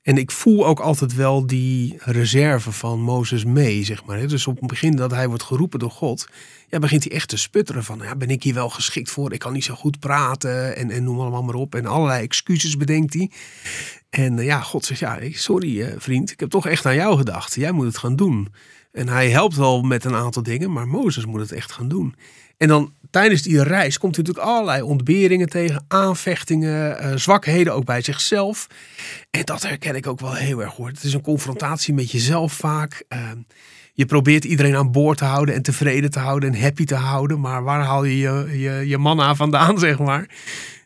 En ik voel ook altijd wel die reserve van Mozes mee, zeg maar. Dus op het begin dat hij wordt geroepen door God, ja, begint hij echt te sputteren van, ja, ben ik hier wel geschikt voor? Ik kan niet zo goed praten en, en noem allemaal maar op. En allerlei excuses bedenkt hij. En ja, God zegt, ja, sorry vriend, ik heb toch echt aan jou gedacht. Jij moet het gaan doen. En hij helpt wel met een aantal dingen, maar Mozes moet het echt gaan doen. En dan tijdens die reis komt hij natuurlijk allerlei ontberingen tegen, aanvechtingen, uh, zwakheden ook bij zichzelf. En dat herken ik ook wel heel erg hoor. Het is een confrontatie met jezelf vaak. Uh, je probeert iedereen aan boord te houden en tevreden te houden en happy te houden. Maar waar haal je je, je, je manna vandaan, [laughs] zeg maar?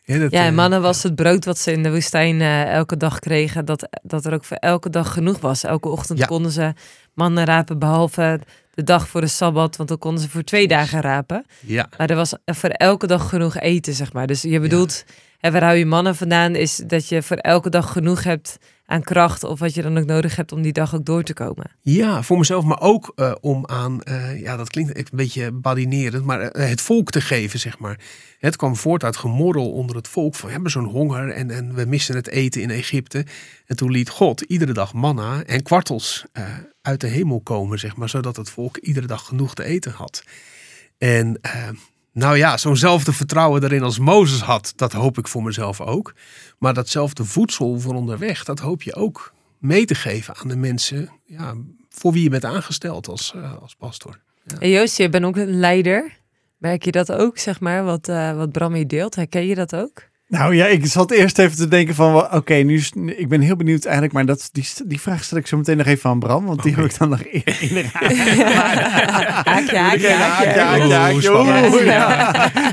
Ja, dat, ja, en mannen was het brood wat ze in de woestijn uh, elke dag kregen, dat, dat er ook voor elke dag genoeg was. Elke ochtend ja. konden ze mannen rapen, behalve de dag voor de Sabbat, want dan konden ze voor twee dagen rapen. Ja. Maar er was voor elke dag genoeg eten, zeg maar. Dus je bedoelt, En waar hou je mannen vandaan is dat je voor elke dag genoeg hebt aan kracht of wat je dan ook nodig hebt om die dag ook door te komen. Ja, voor mezelf, maar ook uh, om aan, uh, ja, dat klinkt een beetje badinerend, maar uh, het volk te geven, zeg maar. Het kwam voort uit gemorrel onder het volk van we hebben zo'n honger en, en we missen het eten in Egypte. En toen liet God iedere dag manna en kwartels uit de hemel komen, zeg maar, zodat het volk iedere dag genoeg te eten had. En nou ja, zo'nzelfde vertrouwen daarin als Mozes had, dat hoop ik voor mezelf ook. Maar datzelfde voedsel voor onderweg, dat hoop je ook mee te geven aan de mensen ja, voor wie je bent aangesteld als, uh, als pastor. Ja. En Joost, je bent ook een leider. Merk je dat ook, zeg maar, wat, uh, wat deelt? Herken je dat ook? Nou ja, ik zat eerst even te denken van, oké, nu is, ik ben heel benieuwd eigenlijk, maar dat, die, die vraag stel ik zo meteen nog even aan Bram, want die heb ik dan nog in de [laughs] Haakje, haakje, haakje.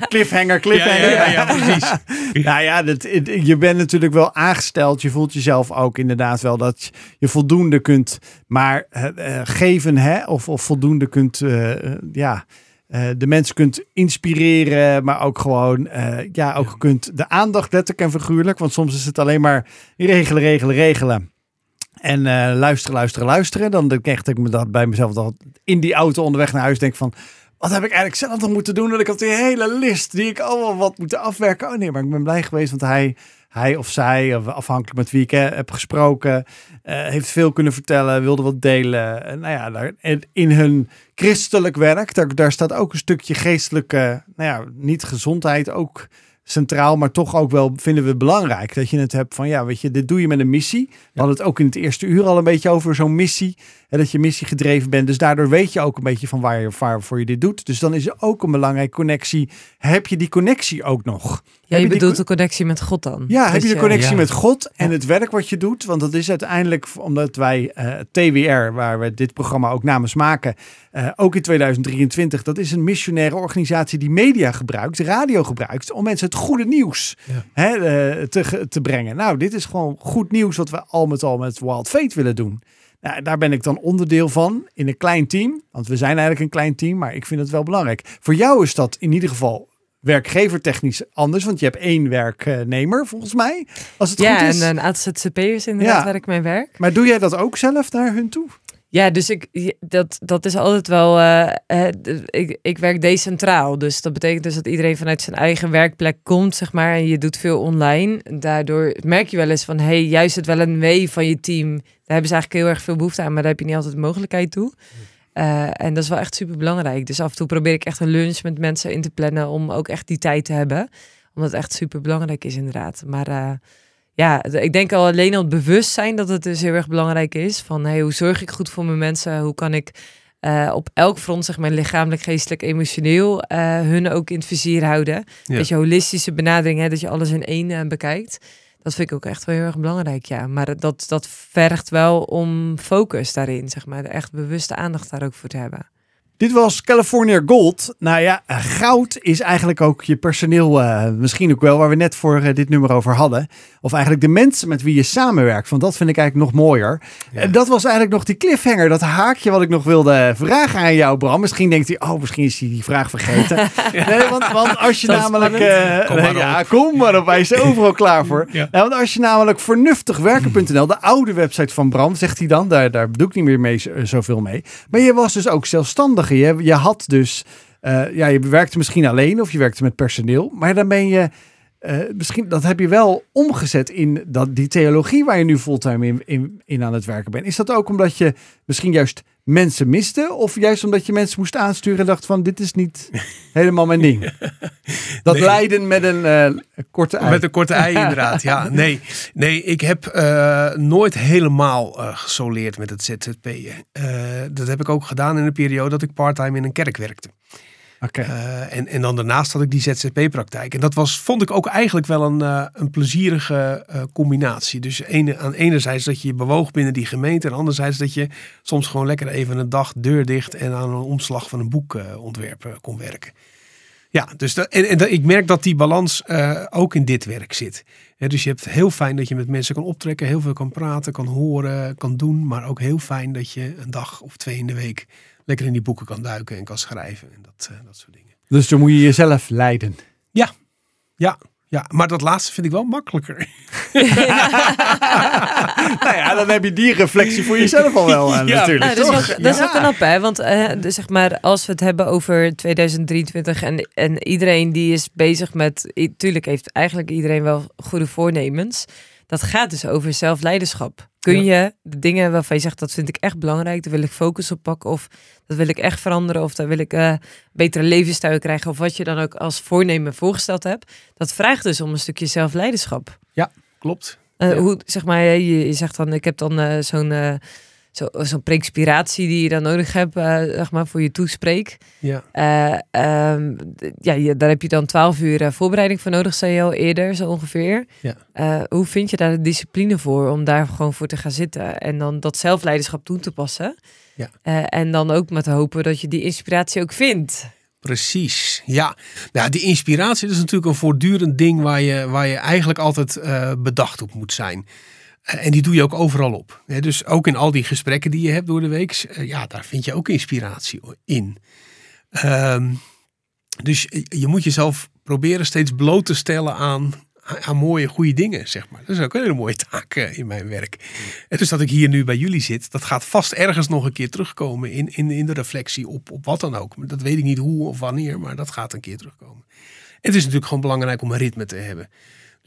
Cliffhanger, cliffhanger. Ja, ja, precies. [laughs] nou ja, dat, je bent natuurlijk wel aangesteld, je voelt jezelf ook inderdaad wel dat je voldoende kunt, maar uh, geven, hè, of, of voldoende kunt, uh, ja... Uh, de mensen kunt inspireren, maar ook gewoon, uh, ja, ook kunt de aandacht letterlijk en figuurlijk, want soms is het alleen maar regelen, regelen, regelen. En uh, luisteren, luisteren, luisteren. Dan krijg ik me dat bij mezelf dat in die auto onderweg naar huis denk van, wat heb ik eigenlijk zelf nog moeten doen? Dat ik had die hele list die ik allemaal wat moeten afwerken. Oh nee, maar ik ben blij geweest, want hij hij of zij, afhankelijk met wie ik heb gesproken, uh, heeft veel kunnen vertellen, wilde wat delen. Uh, nou ja, daar, in hun christelijk werk, daar, daar staat ook een stukje geestelijke, nou ja, niet gezondheid, ook centraal, maar toch ook wel vinden we belangrijk dat je het hebt van ja, weet je, dit doe je met een missie. We hadden het ook in het eerste uur al een beetje over zo'n missie. En dat je missie gedreven bent. Dus daardoor weet je ook een beetje van waar je, waarvoor je dit doet. Dus dan is er ook een belangrijke connectie. Heb je die connectie ook nog? Ja, je bedoelt de connectie met God dan? Ja, heb je de connectie met God en het werk wat je doet? Want dat is uiteindelijk, omdat wij uh, TWR, waar we dit programma ook namens maken, uh, ook in 2023, dat is een missionaire organisatie die media gebruikt, radio gebruikt, om mensen het goede nieuws ja. hè, uh, te, te brengen. Nou, dit is gewoon goed nieuws wat we al met al met Wild Fate willen doen. Nou, daar ben ik dan onderdeel van in een klein team. Want we zijn eigenlijk een klein team, maar ik vind het wel belangrijk. Voor jou is dat in ieder geval werkgevertechnisch anders, want je hebt één werknemer volgens mij. Als het ja, goed is. en een aantal ZZP'ers inderdaad ja. waar ik mijn werk. Maar doe jij dat ook zelf naar hun toe? Ja, dus ik, dat, dat is altijd wel. Uh, ik, ik werk decentraal. Dus dat betekent dus dat iedereen vanuit zijn eigen werkplek komt, zeg maar. En je doet veel online. Daardoor merk je wel eens van: hey, juist het wel een wee van je team. Daar hebben ze eigenlijk heel erg veel behoefte aan, maar daar heb je niet altijd de mogelijkheid toe. Uh, en dat is wel echt super belangrijk. Dus af en toe probeer ik echt een lunch met mensen in te plannen om ook echt die tijd te hebben. Omdat het echt super belangrijk is, inderdaad. Maar ja, ik denk al alleen al het bewustzijn dat het dus heel erg belangrijk is. Van hey, hoe zorg ik goed voor mijn mensen? Hoe kan ik uh, op elk front, zeg maar, lichamelijk, geestelijk, emotioneel, hun ook in het vizier houden. Ja. Dat je holistische benadering, hè, dat je alles in één bekijkt. Dat vind ik ook echt wel heel erg belangrijk, ja. Maar dat, dat vergt wel om focus daarin, zeg maar. Echt bewuste aandacht daar ook voor te hebben. Dit was California Gold. Nou ja, goud is eigenlijk ook je personeel, uh, misschien ook wel, waar we net voor uh, dit nummer over hadden. Of eigenlijk de mensen met wie je samenwerkt. Want dat vind ik eigenlijk nog mooier. Ja. En dat was eigenlijk nog die cliffhanger, dat haakje wat ik nog wilde vragen aan jou, Bram. Misschien denkt hij, oh, misschien is hij die vraag vergeten. [laughs] nee, want, want, als je namelijk... Uh, kom maar ja, kom maar op, hij is overal klaar voor. ja. nou, want als je namelijk vernuftigwerken.nl, de oude website van Bram, zegt hij dan, daar, daar doe ik niet meer mee, zoveel mee. Maar je was dus ook zelfstandig je, je had dus, uh, ja, je werkte misschien alleen of je werkte met personeel, maar dan ben je, uh, misschien, dat heb je wel omgezet in dat, die theologie waar je nu fulltime in, in, in aan het werken bent. Is dat ook omdat je misschien juist mensen miste? Of juist omdat je mensen moest aansturen en dacht van dit is niet [laughs] helemaal mijn ding? [laughs] Dat nee. lijden met een uh, korte ei. Met een korte ei [laughs] inderdaad, ja. Nee, nee ik heb uh, nooit helemaal uh, gesoleerd met het ZZP'en. dat heb ik ook gedaan in een periode dat ik parttime in een kerk werkte. Okay. Uh, en, en dan daarnaast had ik die ZZP-praktijk. En dat was, vond ik ook eigenlijk wel een, uh, een plezierige uh, combinatie. Dus ene, aan enerzijds dat je je bewoog binnen die gemeente. En anderzijds dat je soms gewoon lekker even een dag deur dicht en aan een omslag van een boek ontwerpen kon werken. Ja, dus dat, en, en ik merk dat die balans ook in dit werk zit. He, dus je hebt heel fijn dat je met mensen kan optrekken, heel veel kan praten, kan horen, kan doen. Maar ook heel fijn dat je een dag of twee in de week lekker in die boeken kan duiken en kan schrijven en dat, uh, dat soort dingen. Dus dan moet je jezelf leiden. Ja, ja. Ja, maar dat laatste vind ik wel makkelijker. [laughs] nou ja, [laughs] dan heb je die reflectie voor jezelf al wel uh, Ja. natuurlijk. Nou, dat is, wel, dat is Ja. wel knap, hè? Want eh, dus zeg maar, als we het hebben over 2023 en, en iedereen die is bezig met... Tuurlijk heeft eigenlijk iedereen wel goede voornemens. Dat gaat dus over zelfleiderschap. Kun je de dingen waarvan je zegt, dat vind ik echt belangrijk, daar wil ik focus op pakken of dat wil ik echt veranderen of daar wil ik eh betere levensstijl krijgen of wat je dan ook als voornemen voorgesteld hebt. Dat vraagt dus om een stukje zelfleiderschap. Klopt. Eh, Ja. Hoe, zeg maar, je, je zegt dan, ik heb dan eh, zo'n eh, zo, zo'n pre-inspiratie die je dan nodig hebt, eh, zeg maar, voor je toespreek. Ja. Eh, ehm, ja, je, daar heb je dan twaalf uur eh, voorbereiding voor nodig, zei je al eerder, zo ongeveer. Ja. Hoe vind je daar de discipline voor om daar gewoon voor te gaan zitten en dan dat zelfleiderschap toe te passen? Ja. En dan ook met hopen dat je die inspiratie ook vindt. Precies, ja. Nou, die inspiratie is natuurlijk een voortdurend ding waar je, waar je eigenlijk altijd bedacht op moet zijn. Eh, en die doe je ook overal op. Dus ook in al die gesprekken die je hebt door de week, eh, ja, daar vind je ook inspiratie in. Ehm, dus je- je moet jezelf proberen steeds bloot te stellen aan, aan mooie, goede dingen, zeg maar. Dat is ook een hele mooie taak eh, in mijn werk. En dus dat ik hier nu bij jullie zit, dat gaat vast ergens nog een keer terugkomen in, in, in de reflectie op, op wat dan ook. Dat weet ik niet hoe of wanneer, maar dat gaat een keer terugkomen. En het is natuurlijk gewoon belangrijk om een ritme te hebben.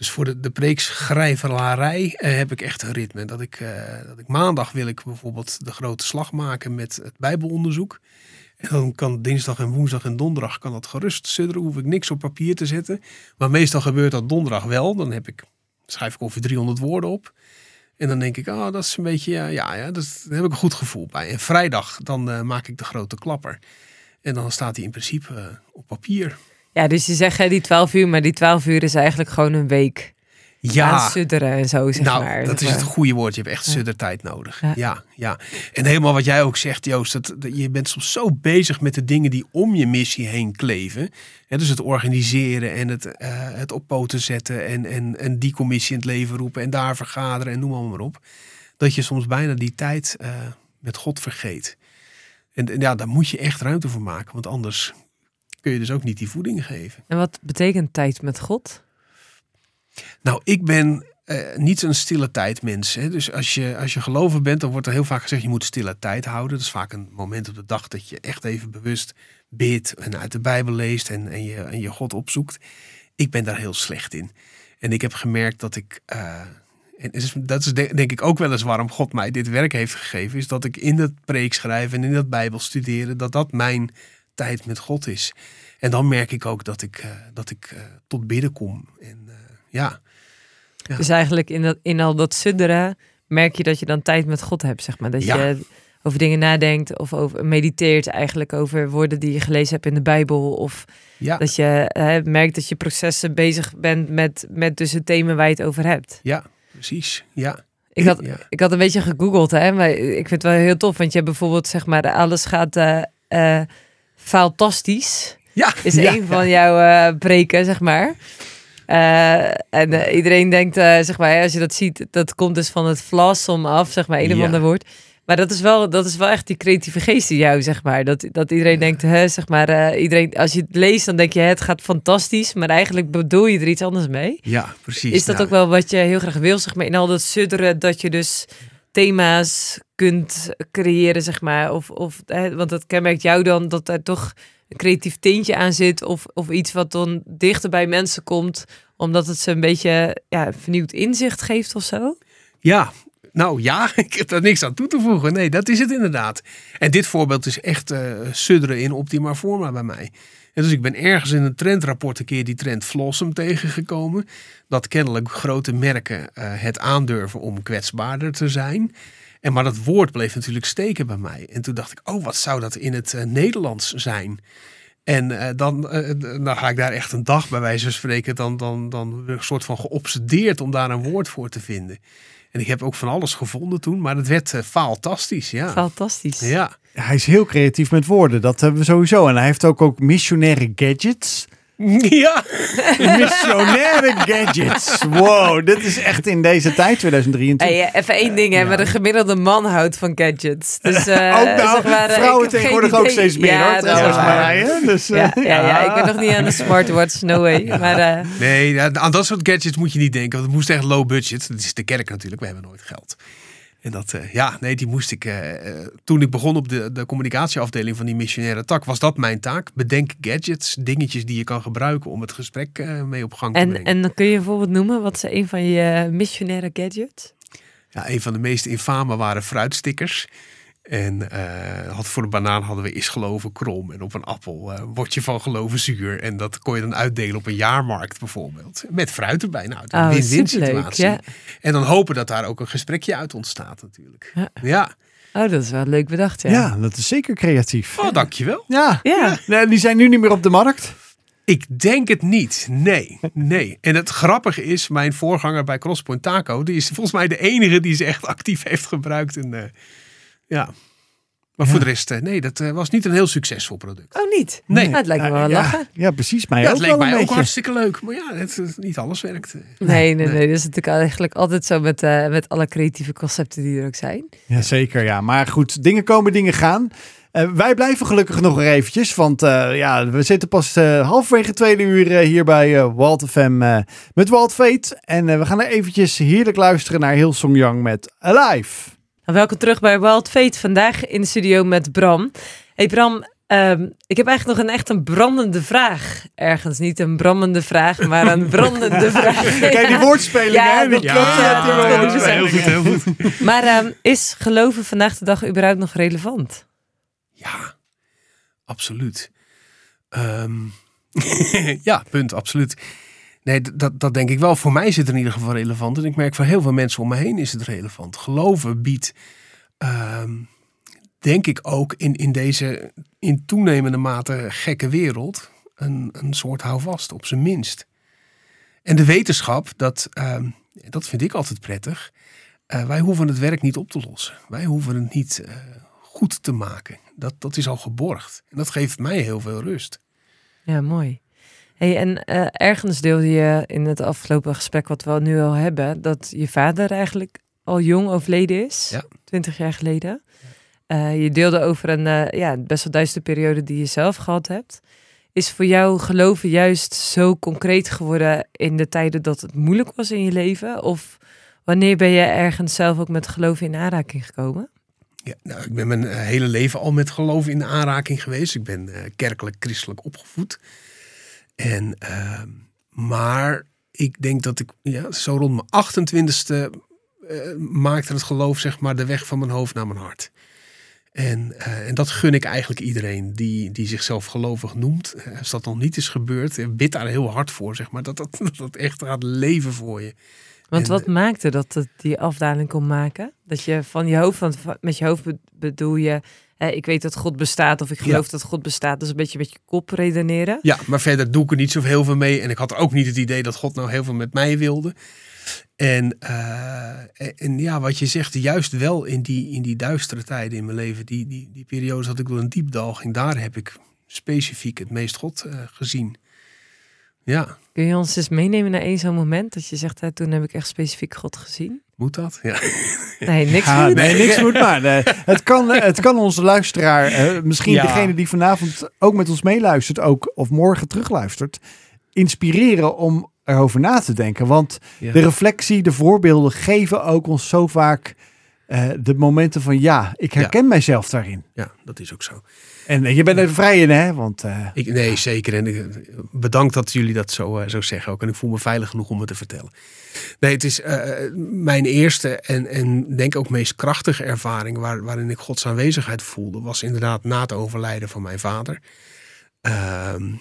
Dus voor de, de eh, heb ik echt een ritme. Dat ik, eh, dat ik maandag wil ik bijvoorbeeld de grote slag maken met het bijbelonderzoek. En dan kan dinsdag en woensdag en donderdag kan dat gerust sudderen. Hoef ik niks op papier te zetten. Maar meestal gebeurt dat donderdag wel. Dan heb ik, schrijf ik ongeveer 300 woorden op. En dan denk ik, ah, dat is een beetje, ja, ja, dat, daar heb ik een goed gevoel bij. En vrijdag, dan eh, maak ik de grote klapper. En dan staat hij in principe op papier. Ja, dus je zegt hè, die twaalf uur, maar die twaalf uur is eigenlijk gewoon een week Ja, aan sudderen en zo, zeg nou, maar. dat is het goede woord. Je hebt echt suddertijd nodig. Ja. Ja. ja, En helemaal wat jij ook zegt, Joost. Dat, dat- je bent soms zo bezig met de dingen die om je missie heen kleven. Dus het organiseren en het, eh, het op poten zetten. En, en, en die commissie in het leven roepen. En daar vergaderen en noem maar, maar op. Dat je soms bijna die tijd eh, met God vergeet. En, en ja, daar moet je echt ruimte voor maken. Want anders kun je dus ook niet die voeding geven. En wat betekent tijd met God? Nou, ik ben eh, niet zo'n stille tijd mens. Hè. Dus als je, als je gelover bent, dan wordt er heel vaak gezegd... je moet stille tijd houden. Dat is vaak een moment op de dag dat je echt even bewust bidt... en uit de Bijbel leest en, en, je, en je God opzoekt. Ik ben daar heel slecht in. En ik heb gemerkt dat ik... eh, en dat is de- denk ik ook wel eens waarom God mij dit werk heeft gegeven... is dat ik in dat preek schrijven en in dat Bijbel studeren... dat dat mijn tijd met God is. En dan merk ik ook dat ik, eh, dat ik eh, tot bidden kom. En eh, ja... Ja. Dus eigenlijk in, dat, in al dat sudderen merk je dat je dan tijd met God hebt, zeg maar. Dat Ja. je over dingen nadenkt of over mediteert eigenlijk over woorden die je gelezen hebt in de Bijbel. Of Ja, dat je hè, merkt dat je processen bezig bent met, met dus het thema waar je het over hebt. ja, precies. Ja, Ik had, Ja. ik had een beetje gegoogeld, hè, maar ik vind het wel heel tof. Want je hebt bijvoorbeeld, zeg maar, alles gaat fantastisch. ja. Is ja, een van jouw eh preken, zeg maar. Eh, en eh, iedereen denkt, zeg maar, als je dat ziet, dat komt dus van het vlassom af, zeg maar, een of ander woord. Maar dat is, wel, dat is wel echt die creatieve geest in jou, zeg maar. Dat, dat iedereen denkt, hè, zeg maar, iedereen, als je het leest, dan denk je, het gaat fantastisch. Maar eigenlijk bedoel je er iets anders mee. Ja, precies. Is dat Nou, ook wel wat je heel graag wil, zeg maar, in al dat sudderen, dat je dus thema's kunt creëren, zeg maar? Of, of, hè, want dat kenmerkt jou dan dat er toch een creatief tintje aan zit, of, of iets wat dan dichter bij mensen komt, omdat het ze een beetje ja, vernieuwd inzicht geeft of zo? Ja, nou ja, [laughs] ik heb daar niks aan toe te voegen. Nee, dat is het inderdaad. En dit voorbeeld is echt eh sudderen in optima forma bij mij. Dus ik ben ergens in een trendrapport een keer die trend Flossom tegengekomen. Dat kennelijk grote merken eh, het aandurven om kwetsbaarder te zijn. En maar dat woord bleef natuurlijk steken bij mij. En toen dacht ik, oh, wat zou dat in het eh, Nederlands zijn? En dan, eh, dan ga ik daar echt een dag bij wijze van spreken, dan, dan, dan een soort van geobsedeerd om daar een woord voor te vinden. En ik heb ook van alles gevonden toen, maar het werd eh, fantastisch, ja. Fantastisch. Ja, Hij is heel creatief met woorden, dat hebben we sowieso. En hij heeft ook, ook missionaire gadgets. [laughs] Ja. Missionaire gadgets. Wow, dit is echt in deze tijd, 2023. Hey, eh, even één ding, hè, maar de gemiddelde man houdt van gadgets. Dus, [laughs] eh, ook nou, zeg maar, eh, vrouwen tegenwoordig ook steeds meer Ja, hoor, trouwens. Dus, Ja, eh, ja, ja, ik ben nog niet aan de [laughs] smartwatch, no way. Maar eh, Nee, ja, aan dat soort gadgets moet je niet denken. Want het moest echt low budget. Dat is de kerk natuurlijk. We hebben nooit geld. En dat, eh, ja, nee, die moest ik. eh, eh, toen ik begon op de, de communicatieafdeling van die missionaire tak, was dat mijn taak. Bedenk gadgets, dingetjes die je kan gebruiken om het gesprek mee op gang te en, brengen. en dan kun je bijvoorbeeld noemen, wat is een van je missionaire gadgets? Ja, een van de meest infame waren fruitstickers. En eh, had, voor de banaan hadden we is geloven krom. En op een appel eh word je van geloven zuur. En dat kon je dan uitdelen op een jaarmarkt bijvoorbeeld. Met fruit erbij. Nou, een Oh, win-win situatie. ja. En dan hopen dat daar ook een gesprekje uit ontstaat natuurlijk. Ja. Ja. Oh, dat is wel leuk bedacht, ja. ja, dat is zeker creatief. Oh, dankjewel. Ja. Ja. Nee, die zijn nu niet meer op de markt. Ik denk het niet. Nee, nee. En het grappige is, mijn voorganger bij Crosspoint Taco, die is volgens mij de enige die ze echt actief heeft gebruikt. En, eh, ja. Maar Ja. voor de rest, eh, nee, dat eh, was niet een heel succesvol product. Oh, niet? Nee. Nou, het lijkt me wel ja, lachen. Ja, precies. Mij Ja, ook het leek wel een mij ook beetje. hartstikke leuk. Maar ja, het, het- niet alles werkt. Nee, nee, nee. nee. Dat is natuurlijk eigenlijk altijd zo met, eh, met alle creatieve concepten die er ook zijn. Ja, zeker. Ja. Maar goed, dingen komen, dingen gaan. Eh, wij blijven gelukkig nog weer eventjes. Want eh, ja, we zitten pas eh, halverwege tweede uur eh, hier bij eh, Walt FM eh, met Walt Fate. En we gaan er eventjes heerlijk luisteren naar Hillsong Young met Alive. Welkom terug bij Wild Fate. Vandaag in de studio met Bram. Hey Bram, ehm, ik heb eigenlijk nog een echt een brandende vraag. Ergens niet een brandende vraag, maar een [laughs] brandende vraag. Kijk, die woordspeling, Ja, hè? dat klopt, ja, klopt. heel goed, heel goed. Maar ehm, is geloven vandaag de dag überhaupt nog relevant? Ja, absoluut. Ehm, [laughs] ja, punt, absoluut. Nee, dat, dat denk ik wel. Voor mij is het in ieder geval relevant. En ik merk voor heel veel mensen om me heen is het relevant. Geloven biedt, ehm, denk ik ook in, in deze in toenemende mate gekke wereld, een, een soort houvast, op zijn minst. En de wetenschap, dat, ehm, dat vind ik altijd prettig. eh, wij hoeven het werk niet op te lossen. Wij hoeven het niet eh, goed te maken. Dat, dat is al geborgd. En dat geeft mij heel veel rust. Ja, mooi. Hey, en eh, ergens deelde je in het afgelopen gesprek wat we nu al hebben, dat je vader eigenlijk al jong overleden is, Ja. 20 jaar geleden. Eh, je deelde over een eh, ja, best wel duistere periode die je zelf gehad hebt. Is voor jou geloven juist zo concreet geworden in de tijden dat het moeilijk was in je leven? Of wanneer ben je ergens zelf ook met geloven in aanraking gekomen? Ja, nou, ik ben mijn hele leven al met geloof in aanraking geweest. Ik ben kerkelijk christelijk opgevoed. En, ehm, maar ik denk dat ik ja, zo rond mijn 28ste eh, maakte het geloof zeg maar de weg van mijn hoofd naar mijn hart. En, eh, en dat gun ik eigenlijk iedereen die, die zichzelf gelovig noemt. Eh, Als dat nog niet is gebeurd, bid daar heel hard voor, zeg maar. Dat dat, [laughs] dat, dat echt gaat leven voor je. Want En, wat maakte dat het die afdaling kon maken? Dat je van je hoofd, want met je hoofd be- bedoel je, ik weet dat God bestaat of ik geloof dat God bestaat. Dus een beetje met je kop redeneren. Ja, maar verder doe ik er niet zo heel veel mee. En ik had ook niet het idee dat God nou heel veel met mij wilde. En, eh, en, ja, wat je zegt, juist wel in die, in die duistere tijden in mijn leven, die, die, die periodes dat ik door een diep dal ging, daar heb ik specifiek het meest God eh, gezien. Ja, Kun je ons eens meenemen naar één zo'n moment dat je zegt, hè, toen heb ik echt specifiek God gezien? moet dat? Ja. [laughs] Nee, niks Ja, moet. nee, niks moet maar. Nee, [laughs] het, kan, eh, het kan onze luisteraar, eh, misschien Ja. degene die vanavond ook met ons meeluistert, ook, of morgen terugluistert, inspireren om erover na te denken. Want Ja. de reflectie, de voorbeelden geven ook ons zo vaak eh, de momenten van ja, ik herken mijzelf daarin. ja, dat is ook zo. En eh, je bent er vrij in, hè? Want eh, Ik, nee, zeker. En ik, bedankt dat jullie dat zo, eh, zo zeggen ook. En ik voel me veilig genoeg om het te vertellen. Nee, het is eh, mijn eerste en, en denk ook meest krachtige ervaring waar, waarin ik Gods aanwezigheid voelde, was inderdaad na het overlijden van mijn vader. Ehm,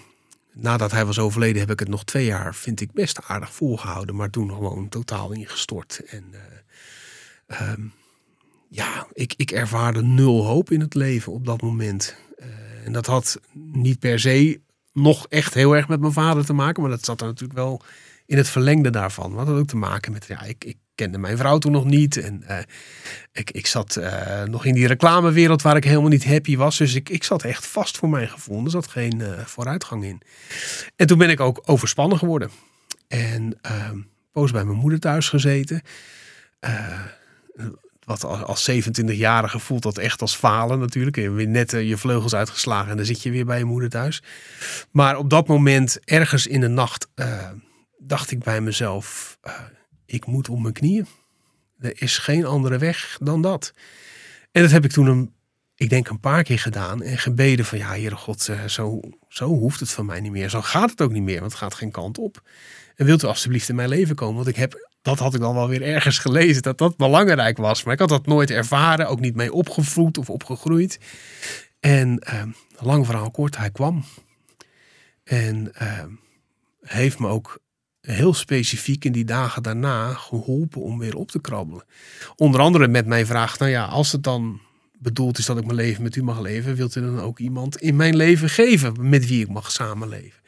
nadat hij was overleden heb ik het nog twee jaar, vind ik, best aardig volgehouden. Maar toen gewoon totaal ingestort. En eh, ehm, ja, ik, ik ervaarde nul hoop in het leven op dat moment. Eh, en dat had niet per se nog echt heel erg met mijn vader te maken. Maar dat zat er natuurlijk wel in het verlengde daarvan. Wat had ook te maken met, ja, ik, ik kende mijn vrouw toen nog niet. En eh, ik, ik zat eh, nog in die reclamewereld waar ik helemaal niet happy was. Dus ik, ik zat echt vast voor mijn gevoel. Er zat geen vooruitgang in. En toen ben ik ook overspannen geworden. En poos bij mijn moeder thuis gezeten. Wat als, als 27-jarige voelt dat echt als falen natuurlijk. Je hebt weer net je vleugels uitgeslagen en dan zit je weer bij je moeder thuis. Maar op dat moment, ergens in de nacht, dacht ik bij mezelf ik moet op mijn knieën. Er is geen andere weg dan dat. En dat heb ik toen een, ik denk een paar keer gedaan en gebeden van ja, Heere God, eh, zo, zo hoeft het van mij niet meer. Zo gaat het ook niet meer, want het gaat geen kant op. En wilt u alstublieft in mijn leven komen? Want ik heb, dat had ik dan wel weer ergens gelezen, dat dat belangrijk was. Maar ik had dat nooit ervaren, ook niet mee opgevoed of opgegroeid. En uh, lang verhaal kort, hij kwam. En uh, heeft me ook heel specifiek in die dagen daarna geholpen om weer op te krabbelen. Onder andere met mijn vraag, nou ja, als het dan bedoeld is dat ik mijn leven met u mag leven, wilt u dan ook iemand in mijn leven geven met wie ik mag samenleven?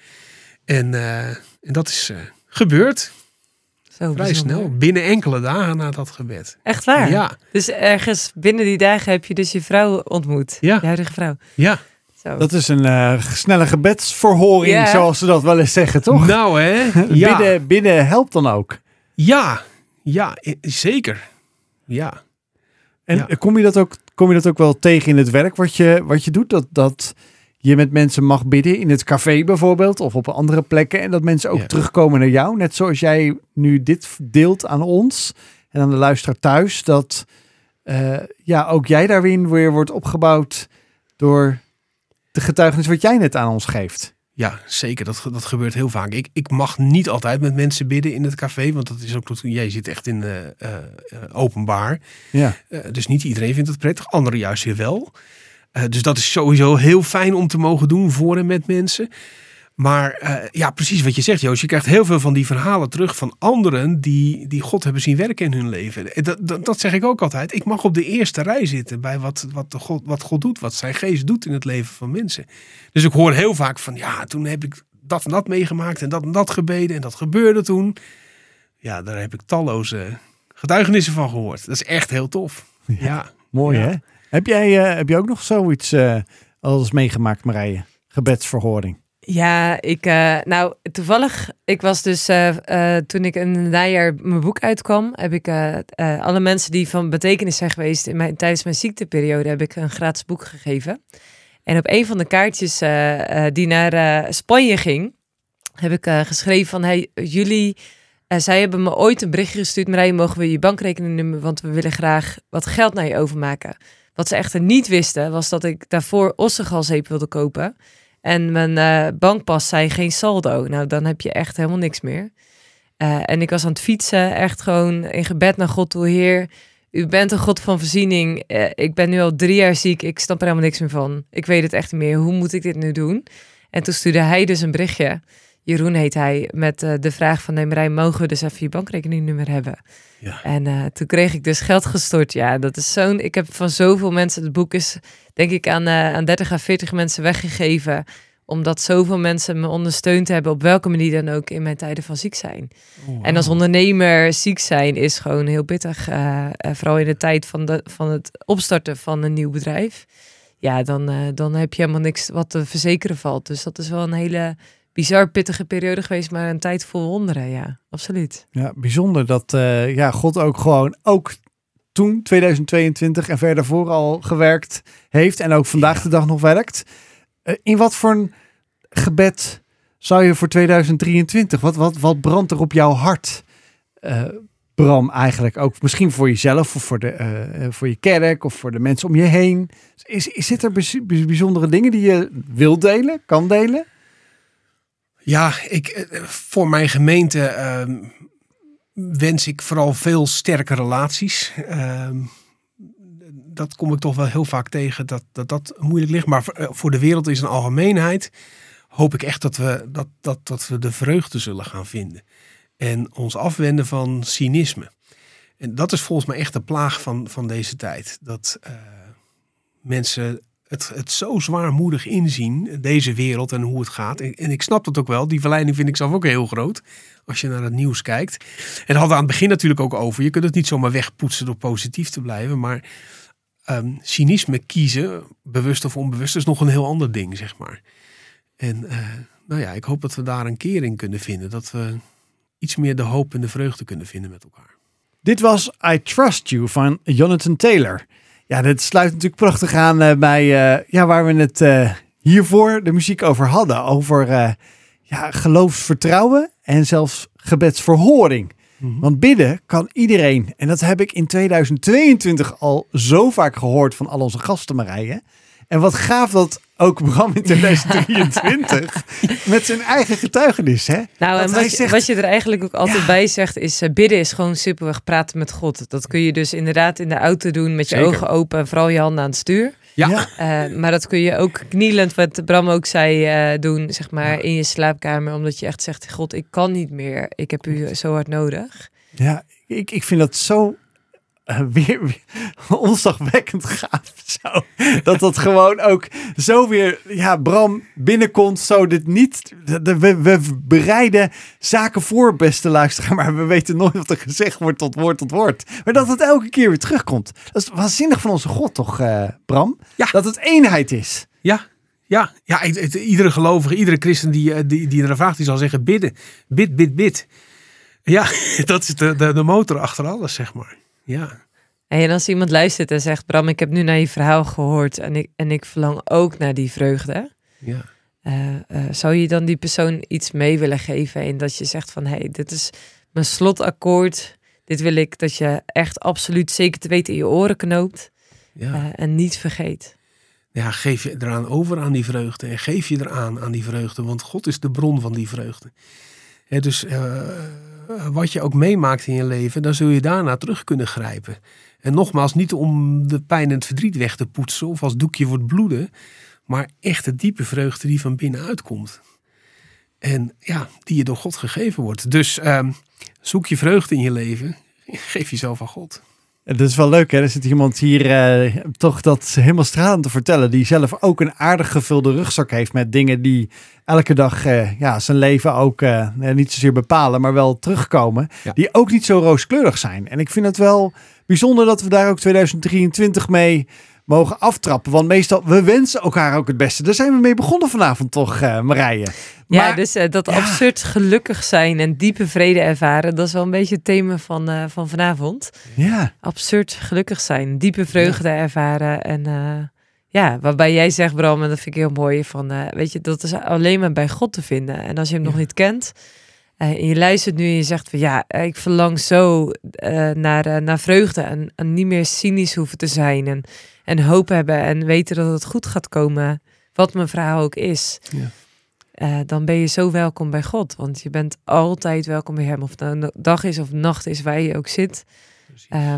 En, uh, en dat is uh, gebeurd. Zo Vrij snel, binnen enkele dagen na dat gebed. Echt waar? Ja. Dus ergens binnen die dagen heb je dus je vrouw ontmoet. Ja. Je huidige vrouw. Ja. Dat is een uh, snelle gebedsverhoring, zoals ze dat wel eens zeggen, toch? Nou hè, [laughs] ja. bidden, bidden helpt dan ook. Ja, ja, zeker. Ja. En Kom, je dat ook, kom je dat ook wel tegen in het werk wat je, wat je doet? Dat, dat je met mensen mag bidden in het café bijvoorbeeld of op andere plekken. En dat mensen ook terugkomen naar jou. Net zoals jij nu dit deelt aan ons en aan de luisteraar thuis. Dat uh, ja, ook jij daarin weer wordt opgebouwd door de getuigenis wat jij net aan ons geeft. Ja, zeker. Dat, dat gebeurt heel vaak. Ik, ik mag niet altijd met mensen bidden in het café, want dat is ook jij zit echt in uh, uh, openbaar. Ja. dus niet iedereen vindt het prettig, anderen juist weer wel. Dus dat is sowieso heel fijn om te mogen doen voor en met mensen. Maar uh, ja, precies wat je zegt, Joost. Je krijgt heel veel van die verhalen terug van anderen die, die God hebben zien werken in hun leven. Dat, dat, dat, zeg ik ook altijd. Ik mag op de eerste rij zitten bij wat, wat, de God, wat God doet, wat zijn geest doet in het leven van mensen. Dus ik hoor heel vaak van, ja, toen heb ik dat en dat meegemaakt en dat en dat gebeden en dat gebeurde toen. Ja, daar heb ik talloze getuigenissen van gehoord. Dat is echt heel tof. Ja, mooi hè? Heb jij, uh, heb jij ook nog zoiets uh, als meegemaakt, Marije? Gebedsverhoring? Ja, ik, uh, nou toevallig, ik was dus toen ik een najaar mijn boek uitkwam, heb ik alle mensen die van betekenis zijn geweest in mijn, tijdens mijn ziekteperiode, heb ik een gratis boek gegeven. En op een van de kaartjes die naar Spanje ging, heb ik geschreven van, hey, jullie, zij hebben me ooit een berichtje gestuurd, Marije, mogen we je bankrekeningnummer, want we willen graag wat geld naar je overmaken. Wat ze echter niet wisten, was dat ik daarvoor ossegalzeep wilde kopen. En mijn uh, bankpas zei geen saldo. Nou, dan heb je echt helemaal niks meer. Uh, en ik was aan het fietsen, echt gewoon in gebed naar God toe. Heer, u bent een God van voorziening. Uh, ik ben nu al drie jaar ziek. Ik snap er helemaal niks meer van. Ik weet het echt niet meer. Hoe moet ik dit nu doen? En toen stuurde hij dus een berichtje. Jeroen heet hij, met de vraag van Nemerij, mogen we dus even je bankrekeningnummer hebben? Ja. En toen kreeg ik dus geld gestort. Ja, dat is zo'n. Ik heb van zoveel mensen. Het boek is denk ik aan, uh, aan 30 à 40 mensen weggegeven. Omdat zoveel mensen me ondersteund hebben, op welke manier dan ook, in mijn tijden van ziek zijn. Oh, en als ondernemer ziek zijn is gewoon heel pittig. Vooral in de tijd van, de, van het opstarten van een nieuw bedrijf. Ja, dan, dan heb je helemaal niks wat te verzekeren valt. Dus dat is wel een hele bizar pittige periode geweest, maar een tijd vol wonderen. Ja, absoluut. Ja, bijzonder dat uh, ja, God ook gewoon ook toen, 2022 en verder voor al gewerkt heeft en ook vandaag de dag nog werkt. Uh, in wat voor een gebed zou je voor 2023, wat, wat, wat brandt er op jouw hart, uh, Bram, eigenlijk ook misschien voor jezelf of voor, de, uh, voor je kerk of voor de mensen om je heen? Is, is, zit er bijzondere dingen die je wil delen, kan delen? Ja, ik, voor mijn gemeente ehm, wens ik vooral veel sterke relaties. Ehm, dat kom ik toch wel heel vaak tegen, dat dat, dat moeilijk ligt. Maar eh, voor de wereld is een algemeenheid hoop ik echt dat we, dat, dat, dat we de vreugde zullen gaan vinden. En ons afwenden van cynisme. En dat is volgens mij echt de plaag van, van deze tijd. Dat uh, mensen het, het zo zwaarmoedig inzien, deze wereld en hoe het gaat. En, ik snap dat ook wel. Die verleiding vind ik zelf ook heel groot. Als je naar het nieuws kijkt. En hadden we aan het begin natuurlijk ook over. Je kunt het niet zomaar wegpoetsen door positief te blijven. Maar ehm, cynisme kiezen, bewust of onbewust, is nog een heel ander ding, zeg maar. En uh, nou ja, ik hoop dat we daar een keer in kunnen vinden. Dat we iets meer de hoop en de vreugde kunnen vinden met elkaar. Dit was I Trust You van Jonathan Taylor. Ja, dit sluit natuurlijk prachtig aan uh, bij uh, ja, waar we het uh, hiervoor de muziek over hadden. Over ja, geloofsvertrouwen en zelfs gebedsverhoring. Mm -hmm. Want bidden kan iedereen. En dat heb ik in 2022 al zo vaak gehoord van al onze gasten, Marije. En wat gaaf dat ook Bram in 2023 [laughs] met zijn eigen getuigenis. Hè? Nou, en wat, zegt, wat, je er eigenlijk ook altijd ja. bij zegt is: uh, bidden is gewoon superweg praten met God. Dat kun je dus inderdaad in de auto doen met je Zeker. ogen open en vooral je handen aan het stuur. Ja. Uh, maar dat kun je ook knielend, wat Bram ook zei, uh, doen, zeg maar, in je slaapkamer. Omdat je echt zegt: God, ik kan niet meer. Ik heb u zo hard nodig. Ja, ik, ik vind dat zo uh, weer, weer [laughs] onzagwekkend gaaf. Zo. Dat dat gewoon ook zo weer, ja, Bram binnenkomt. Zo dit niet. We, we bereiden zaken voor, beste luisteraar. Maar we weten nooit wat er gezegd wordt tot woord tot woord. Maar dat het elke keer weer terugkomt. Dat is waanzinnig van onze God, toch, uh, Bram? Ja. Dat het eenheid is. Ja, ja, ja, iedere gelovige, iedere christen die, die, die er vraagt, die zal zeggen bidden. Bid, bid, bid. Ja, [laughs] dat is de, de, de motor achter alles, zeg maar. Ja. En als iemand luistert en zegt: Bram, ik heb nu naar je verhaal gehoord en ik, en ik verlang ook naar die vreugde. Ja. Uh, uh, zou je dan die persoon iets mee willen geven in dat je zegt van hé, hey, dit is mijn slotakkoord. Dit wil ik dat je echt absoluut zeker te weten in je oren knoopt. Ja. Uh, en niet vergeet. Ja, geef je eraan over aan die vreugde. En geef je eraan aan die vreugde. Want God is de bron van die vreugde. He, dus wat je ook meemaakt in je leven, dan zul je daarna terug kunnen grijpen. En nogmaals, niet om de pijn en het verdriet weg te poetsen of als doekje wordt bloeden, maar echt de diepe vreugde die van binnenuit komt. En ja, die je door God gegeven wordt. Dus uh, zoek je vreugde in je leven, [laughs] geef jezelf aan God. Dat is wel leuk, hè? Er zit iemand hier uh, toch dat helemaal stralend te vertellen. Die zelf ook een aardig gevulde rugzak heeft met dingen die elke dag uh, ja, zijn leven ook uh, niet zozeer bepalen, maar wel terugkomen. Ja. Die ook niet zo rooskleurig zijn. En ik vind het wel bijzonder dat we daar ook 2023 mee mogen aftrappen. Want meestal, we wensen elkaar ook het beste. Daar zijn we mee begonnen vanavond toch, uh, Marije? Maar, ja, dus uh, dat ja. absurd gelukkig zijn en diepe vrede ervaren, dat is wel een beetje het thema van, uh, van vanavond. Ja. Absurd gelukkig zijn, diepe vreugde ja. ervaren en ja, waarbij jij zegt, Bram, en dat vind ik heel mooi, van weet je, dat is alleen maar bij God te vinden. En als je hem nog niet kent, en je luistert nu en je zegt van ja, ik verlang zo uh, naar, uh, naar vreugde en, en, niet meer cynisch hoeven te zijn en, en hoop hebben en weten dat het goed gaat komen, wat mijn verhaal ook is. Ja. Uh, dan ben je zo welkom bij God, want je bent altijd welkom bij Hem. Of het nou dag is of nacht is, waar je ook zit.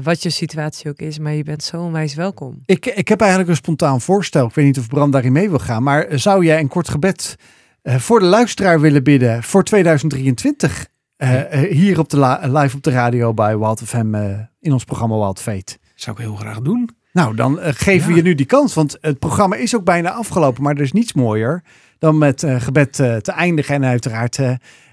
wat je situatie ook is, maar je bent zo onwijs welkom. Ik, ik heb eigenlijk een spontaan voorstel. Ik weet niet of Bram daarin mee wil gaan, maar zou jij een kort gebed uh, voor de luisteraar willen bidden voor 2023. Uh, uh, hier op de live op de radio bij Wild FM in ons programma Wild Fate. Zou ik heel graag doen. Nou, dan geven we ja. je nu die kans. Want het programma is ook bijna afgelopen. Maar er is niets mooier dan met gebed te eindigen. En uiteraard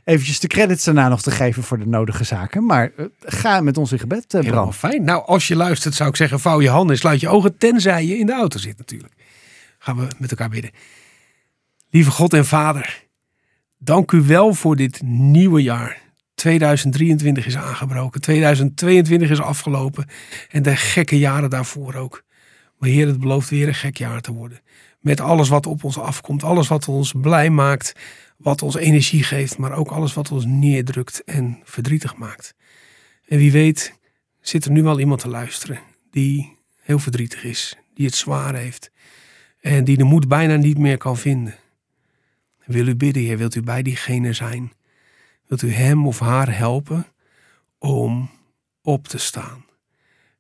eventjes de credits daarna nog te geven voor de nodige zaken. Maar ga met ons in gebed, Bram. Helemaal fijn. Nou, als je luistert zou ik zeggen, vouw je handen en sluit je ogen. Tenzij je in de auto zit natuurlijk. Gaan we met elkaar bidden. Lieve God en Vader, dank u wel voor dit nieuwe jaar. 2023 is aangebroken, 2022 is afgelopen en de gekke jaren daarvoor ook. Maar Heer, het belooft weer een gek jaar te worden. Met alles wat op ons afkomt, alles wat ons blij maakt, wat ons energie geeft, maar ook alles wat ons neerdrukt en verdrietig maakt. En wie weet zit er nu wel iemand te luisteren die heel verdrietig is, die het zwaar heeft en die de moed bijna niet meer kan vinden. Wil u bidden, Heer, wilt u bij diegene zijn? Wilt u hem of haar helpen om op te staan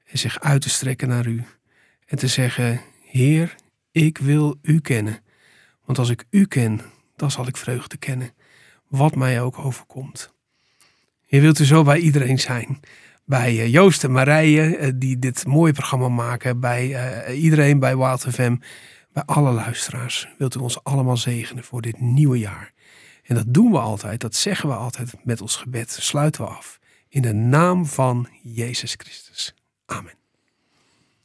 en zich uit te strekken naar u en te zeggen, Heer, ik wil u kennen. Want als ik u ken, dan zal ik vreugde kennen, wat mij ook overkomt. Heer, wilt u zo bij iedereen zijn? Bij Joost en Marije, die dit mooie programma maken, bij uh, iedereen bij Wild bij alle luisteraars. Wilt u ons allemaal zegenen voor dit nieuwe jaar. En dat doen we altijd, dat zeggen we altijd met ons gebed. Sluiten we af. In de naam van Jezus Christus. Amen.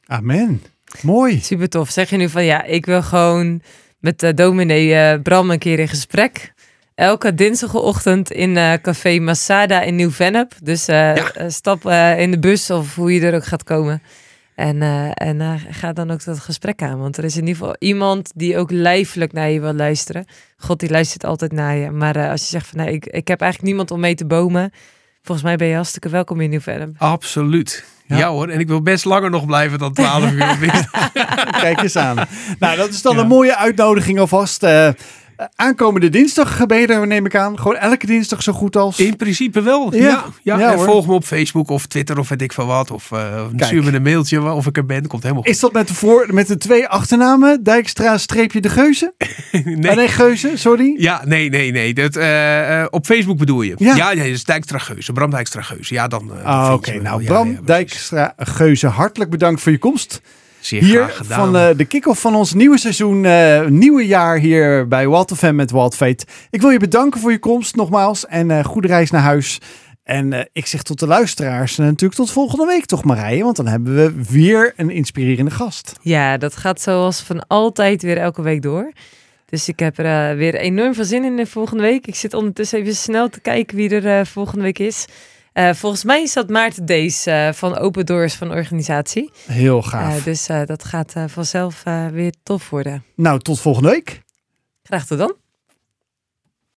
Amen. Mooi. Super tof. Zeg je nu van ja, ik wil gewoon met uh, dominee uh, Bram een keer in gesprek. Elke dinsdagochtend in uh, Café Masada in Nieuw-Vennep. Dus ja. stap in de bus of hoe je er ook gaat komen. En, en ga dan ook dat gesprek aan. Want er is in ieder geval iemand die ook lijfelijk naar je wil luisteren. God die luistert altijd naar je. Maar als je zegt van nee, ik, ik heb eigenlijk niemand om mee te bomen. Volgens mij ben je hartstikke welkom in Nieuw-Vennep. Absoluut. Ja. hoor, en ik wil best langer nog blijven dan 12 uur. [laughs] [laughs] Kijk eens aan. Nou, dat is dan een mooie uitnodiging alvast. Uh, aankomende dinsdag ben je er, neem ik aan. Gewoon elke dinsdag zo goed als. In principe wel. Ja, ja. en volg me op Facebook of Twitter of weet ik veel wat. Of uh, stuur me een mailtje of ik er ben. Komt helemaal goed. Is dat met de, voor, met de twee achternamen? Dijkstra streepje de Geuze? [laughs] nee. Ah, nee, Geuze, sorry. Ja, nee, nee, nee. Dat, uh, op Facebook bedoel je? Ja, ja, nee, dus Dijkstra Geuze. Bram Dijkstra Geuze. Ja, dan. ah, oké. Nou, Bram Dijkstra Geuze, hartelijk bedankt voor je komst. Zeer hier gedaan. van uh, de kick-off van ons nieuwe seizoen, uh, nieuwe jaar hier bij Walt FM met Walt Fate. Ik wil je bedanken voor je komst nogmaals en uh, goede reis naar huis. En ik zeg tot de luisteraars en natuurlijk tot volgende week toch Marije, want dan hebben we weer een inspirerende gast. Ja, dat gaat zoals van altijd weer elke week door. Dus ik heb er weer enorm veel zin in de volgende week. Ik zit ondertussen even snel te kijken wie er volgende week is. Uh, volgens mij is dat Maarten Dees uh, van Open Doors van organisatie. Heel gaaf. Uh, dus dat gaat vanzelf weer tof worden. Nou, tot volgende week. Graag tot dan.